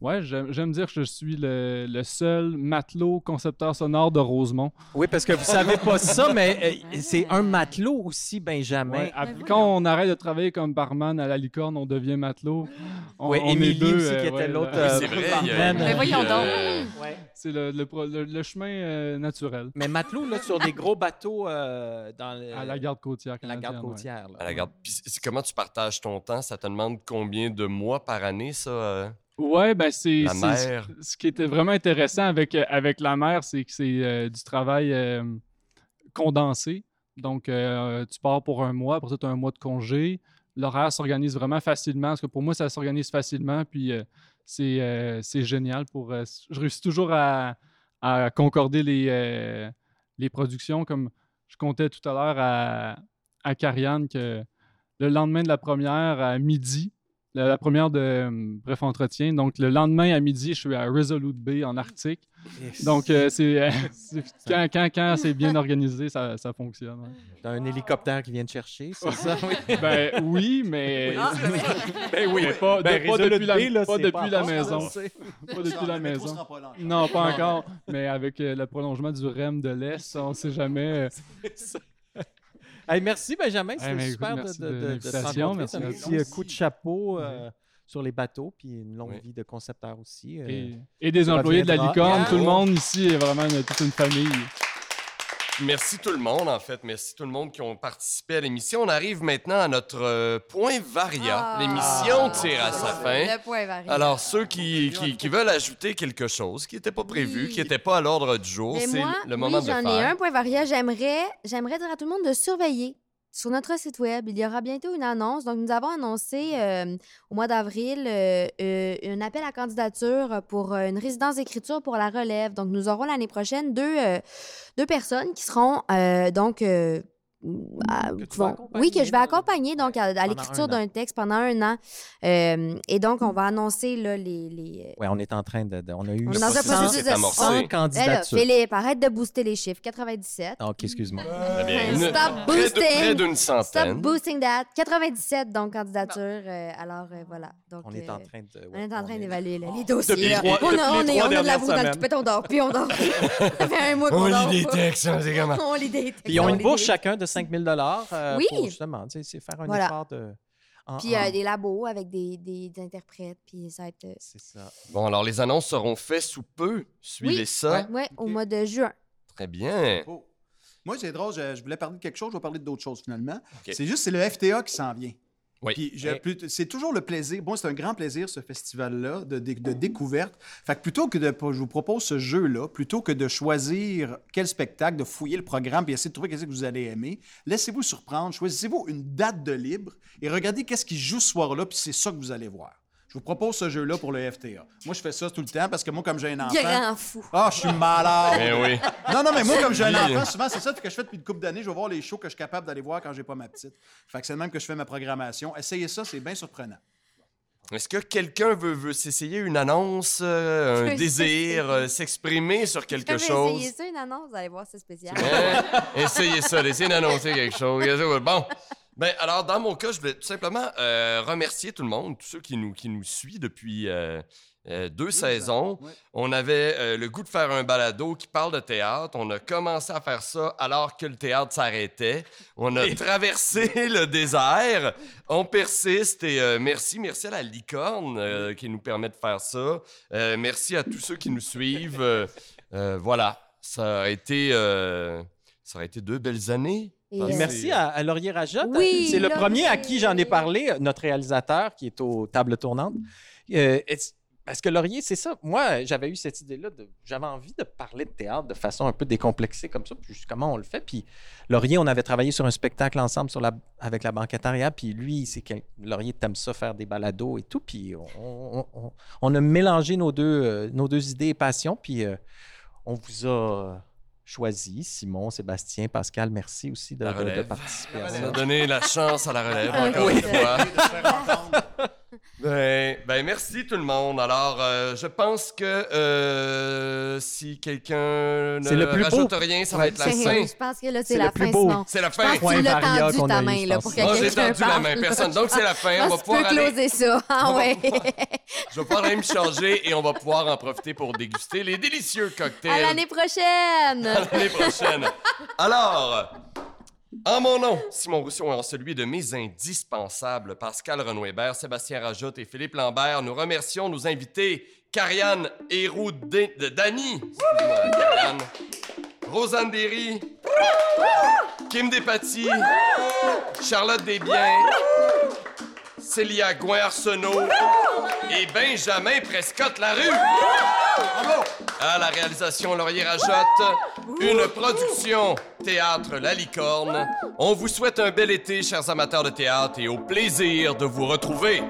Ouais, j'aime dire que je suis le, le seul matelot concepteur sonore de Rosemont. Oui, parce que vous savez pas ça, mais euh, c'est un matelot aussi, Benjamin. Ouais, à- quand on arrête de travailler comme barman à la licorne, on devient matelot. On, Oui, on Émilie deux, aussi, euh, qui était ouais, l'autre, euh, barman. Mais voyons donc. euh, C'est le, le pro- le- le chemin euh, naturel. Mais matelot, là, sur des gros bateaux euh, dans le- À la garde côtière la garde côtière. là. À la garde. Puis c'est- comment tu partages ton temps? Ça te demande combien de mois par année, ça? Ouais, ben c'est. Ce qui était vraiment intéressant avec, euh, avec la mer, c'est que c'est euh, du travail euh, condensé. Donc, euh, tu pars pour un mois, après ça, tu as un mois de congé. L'horaire s'organise vraiment facilement, parce que pour moi, ça s'organise facilement, puis c'est génial. pour. je réussis toujours à, à concorder les, les productions, comme je comptais tout à l'heure à, à Carianne que le lendemain de la première, à midi, la, la première de euh, Bref Entretien. Donc, le lendemain à midi, je suis à Resolute Bay en Arctique. Donc, euh, c'est euh, c'est- quand, quand, quand c'est bien organisé, ça, ça fonctionne. ouais. T'as un hélicoptère qui vient te chercher, c'est ça? Oui. Ben oui, mais, Ben oui. mais pas, de- Ben, pas Resolute depuis la, Bay, là, pas c'est depuis pas la à part, maison. Pas depuis la maison. Non, pas encore. Mais avec euh, le prolongement du REM de l'Est, on ne sait jamais. Hey, merci, Benjamin. C'était Hey, écoute, super merci de, de de, de, de te rencontrer. merci un petit coup de chapeau euh, sur les bateaux, puis une longue Oui. vie de concepteur aussi. euh. et, et des employés de la licorne. Tout le monde ici est vraiment une- toute une famille. Merci tout le monde, en fait. Merci tout le monde qui ont participé à l'émission. On arrive maintenant à notre euh, point varia. Ah. L'émission tire à sa fin. Le point varie. Alors, ceux qui, qui, qui veulent ajouter quelque chose qui n'était pas prévu, qui n'était pas à l'ordre du jour, c'est moi, le moment oui, de le j'en ai faire. un point variable. J'aimerais, j'aimerais dire à tout le monde de surveiller. Sur notre site web, il y aura bientôt une annonce. Donc, nous avons annoncé euh, au mois d'avril euh, euh, un appel à candidature pour une résidence d'écriture pour la relève. Donc, nous aurons l'année prochaine deux, deux personnes qui seront donc. À- Que vont- oui, que je vais accompagner donc à, à l'écriture d'un texte pendant un an. Euh, et donc, on va annoncer là, les, les, euh, Ouais, on est en train de. de- on a eu On est dans un 100 processus de- amorcé. 100 Eh là, candidatures. Philippe, arrête de booster les chiffres. 97. Ah, OK, excuse-moi. Stop boosting. Près d'une Stop centaine. boosting that. 97, donc, candidature. euh, alors, euh, voilà. Donc, On est en euh, train de. on est en train est- d'évaluer là, les dossiers. Là. trois- on a, on les est, on a de la boue dans le toupette, on dort, puis on dort. Ça fait un mois qu'on On dort lit des textes, hein? On lit des textes. Puis ils ont on une bourse chacun de 5 000 euh, Oui. pour justement, tu sais, c'est faire un Voilà. effort de. en- Puis en- euh, des labos avec des, des, des interprètes, puis ça va être... euh, C'est ça. Bon, alors les annonces seront faites sous peu. Suivez Oui. ça. ouais, au mois de juin. Très bien. Oh. Moi, c'est drôle, je, je voulais parler de quelque chose, je vais parler d'autre chose finalement. C'est juste, c'est le FTA qui s'en vient. Oui. Puis plus- c'est toujours le plaisir. Bon, c'est un grand plaisir, ce festival-là, de, de- de découverte. Fait que plutôt que de. Je vous propose ce jeu-là, plutôt que de choisir quel spectacle, de fouiller le programme et essayer de trouver qu'est-ce que vous allez aimer, laissez-vous surprendre, choisissez-vous une date de libre et regardez qu'est-ce qui joue ce soir-là, puis c'est ça que vous allez voir. Je vous propose ce jeu-là pour le FTA. Moi, je fais ça tout le temps parce que moi, comme j'ai un enfant. Grand fou. Ah, je suis malade! Eh oui. Non, non, mais moi, comme j'ai un enfant, souvent, c'est ça que je fais depuis une couple d'années. Je vais voir les shows que je suis capable d'aller voir quand j'ai pas ma petite. Fait que c'est le même que je fais ma programmation. Essayez ça, c'est bien surprenant. Est-ce que quelqu'un veut, veut s'essayer une annonce, euh, un désir, euh, s'exprimer sur quelque chose? essayé ça, une annonce, vous allez voir, c'est spécial. Hein? Essayez ça, essayez d'annoncer quelque chose. Bon. Ben, alors, dans mon cas, je voulais tout simplement euh, remercier tout le monde, tous ceux qui nous, qui nous suivent depuis euh, euh, deux saisons. On avait le goût de faire un balado qui parle de théâtre. On a commencé à faire ça alors que le théâtre s'arrêtait. On a traversé le désert. On persiste et merci, merci à la licorne qui nous permet de faire ça. Merci à tous ceux qui nous suivent. Voilà, ça a été, ça a été deux belles années. Et, Ah, euh, merci à, à Laurier Rajotte. Oui, c'est le Laurier. premier à qui j'en ai parlé, notre réalisateur qui est aux tables tournantes. Euh, parce que Laurier, c'est ça. Moi, j'avais eu cette idée-là. de- J'avais envie de parler de théâtre de façon un peu décomplexée comme ça. Puis comment on le fait. Puis Laurier, on avait travaillé sur un spectacle ensemble sur la, avec la banquetariat. Puis lui, c'est Laurier t'aime ça faire des balados et tout. Puis on, on- on- on a mélangé nos deux, euh, nos deux idées et passions. Puis euh, on vous a choisi. Simon, Sébastien, Pascal, merci aussi de, La de- de participer à On ça. a donné la chance à la relève Ah, encore oui. une fois. Ben, ben, merci tout le monde. Alors, euh, je pense que euh, si quelqu'un C'est ne le plus beau. rajoute rien, ça va être la fin. Je pense que là, C'est la plus fin, sinon. C'est la Je pense fin. que tu l'as tendu ta eu, main je là, pour que Moi, j'ai tendu la main. Personne. Donc, c'est la fin. Je On va pouvoir peux aller. closer ça. Ah On va ouais. Je vais pouvoir aller me changer et on va pouvoir en profiter pour déguster les délicieux cocktails. À l'année prochaine. À l'année prochaine. Alors, en mon nom, Simon Rousseau, et en celui de mes indispensables, Pascal Renouébert, Sébastien Rajotte et Philippe Lambert, nous remercions nos invités, Carianne Héroux de Dany, Rosanne Derry, Kim Despatie, Charlotte Desbiens, Célia Gouin-Arsenault et Benjamin Prescott-Larue. À la réalisation Laurier Rajotte, une production Théâtre La Licorne. On vous souhaite un bel été, chers amateurs de théâtre, et au plaisir de vous retrouver.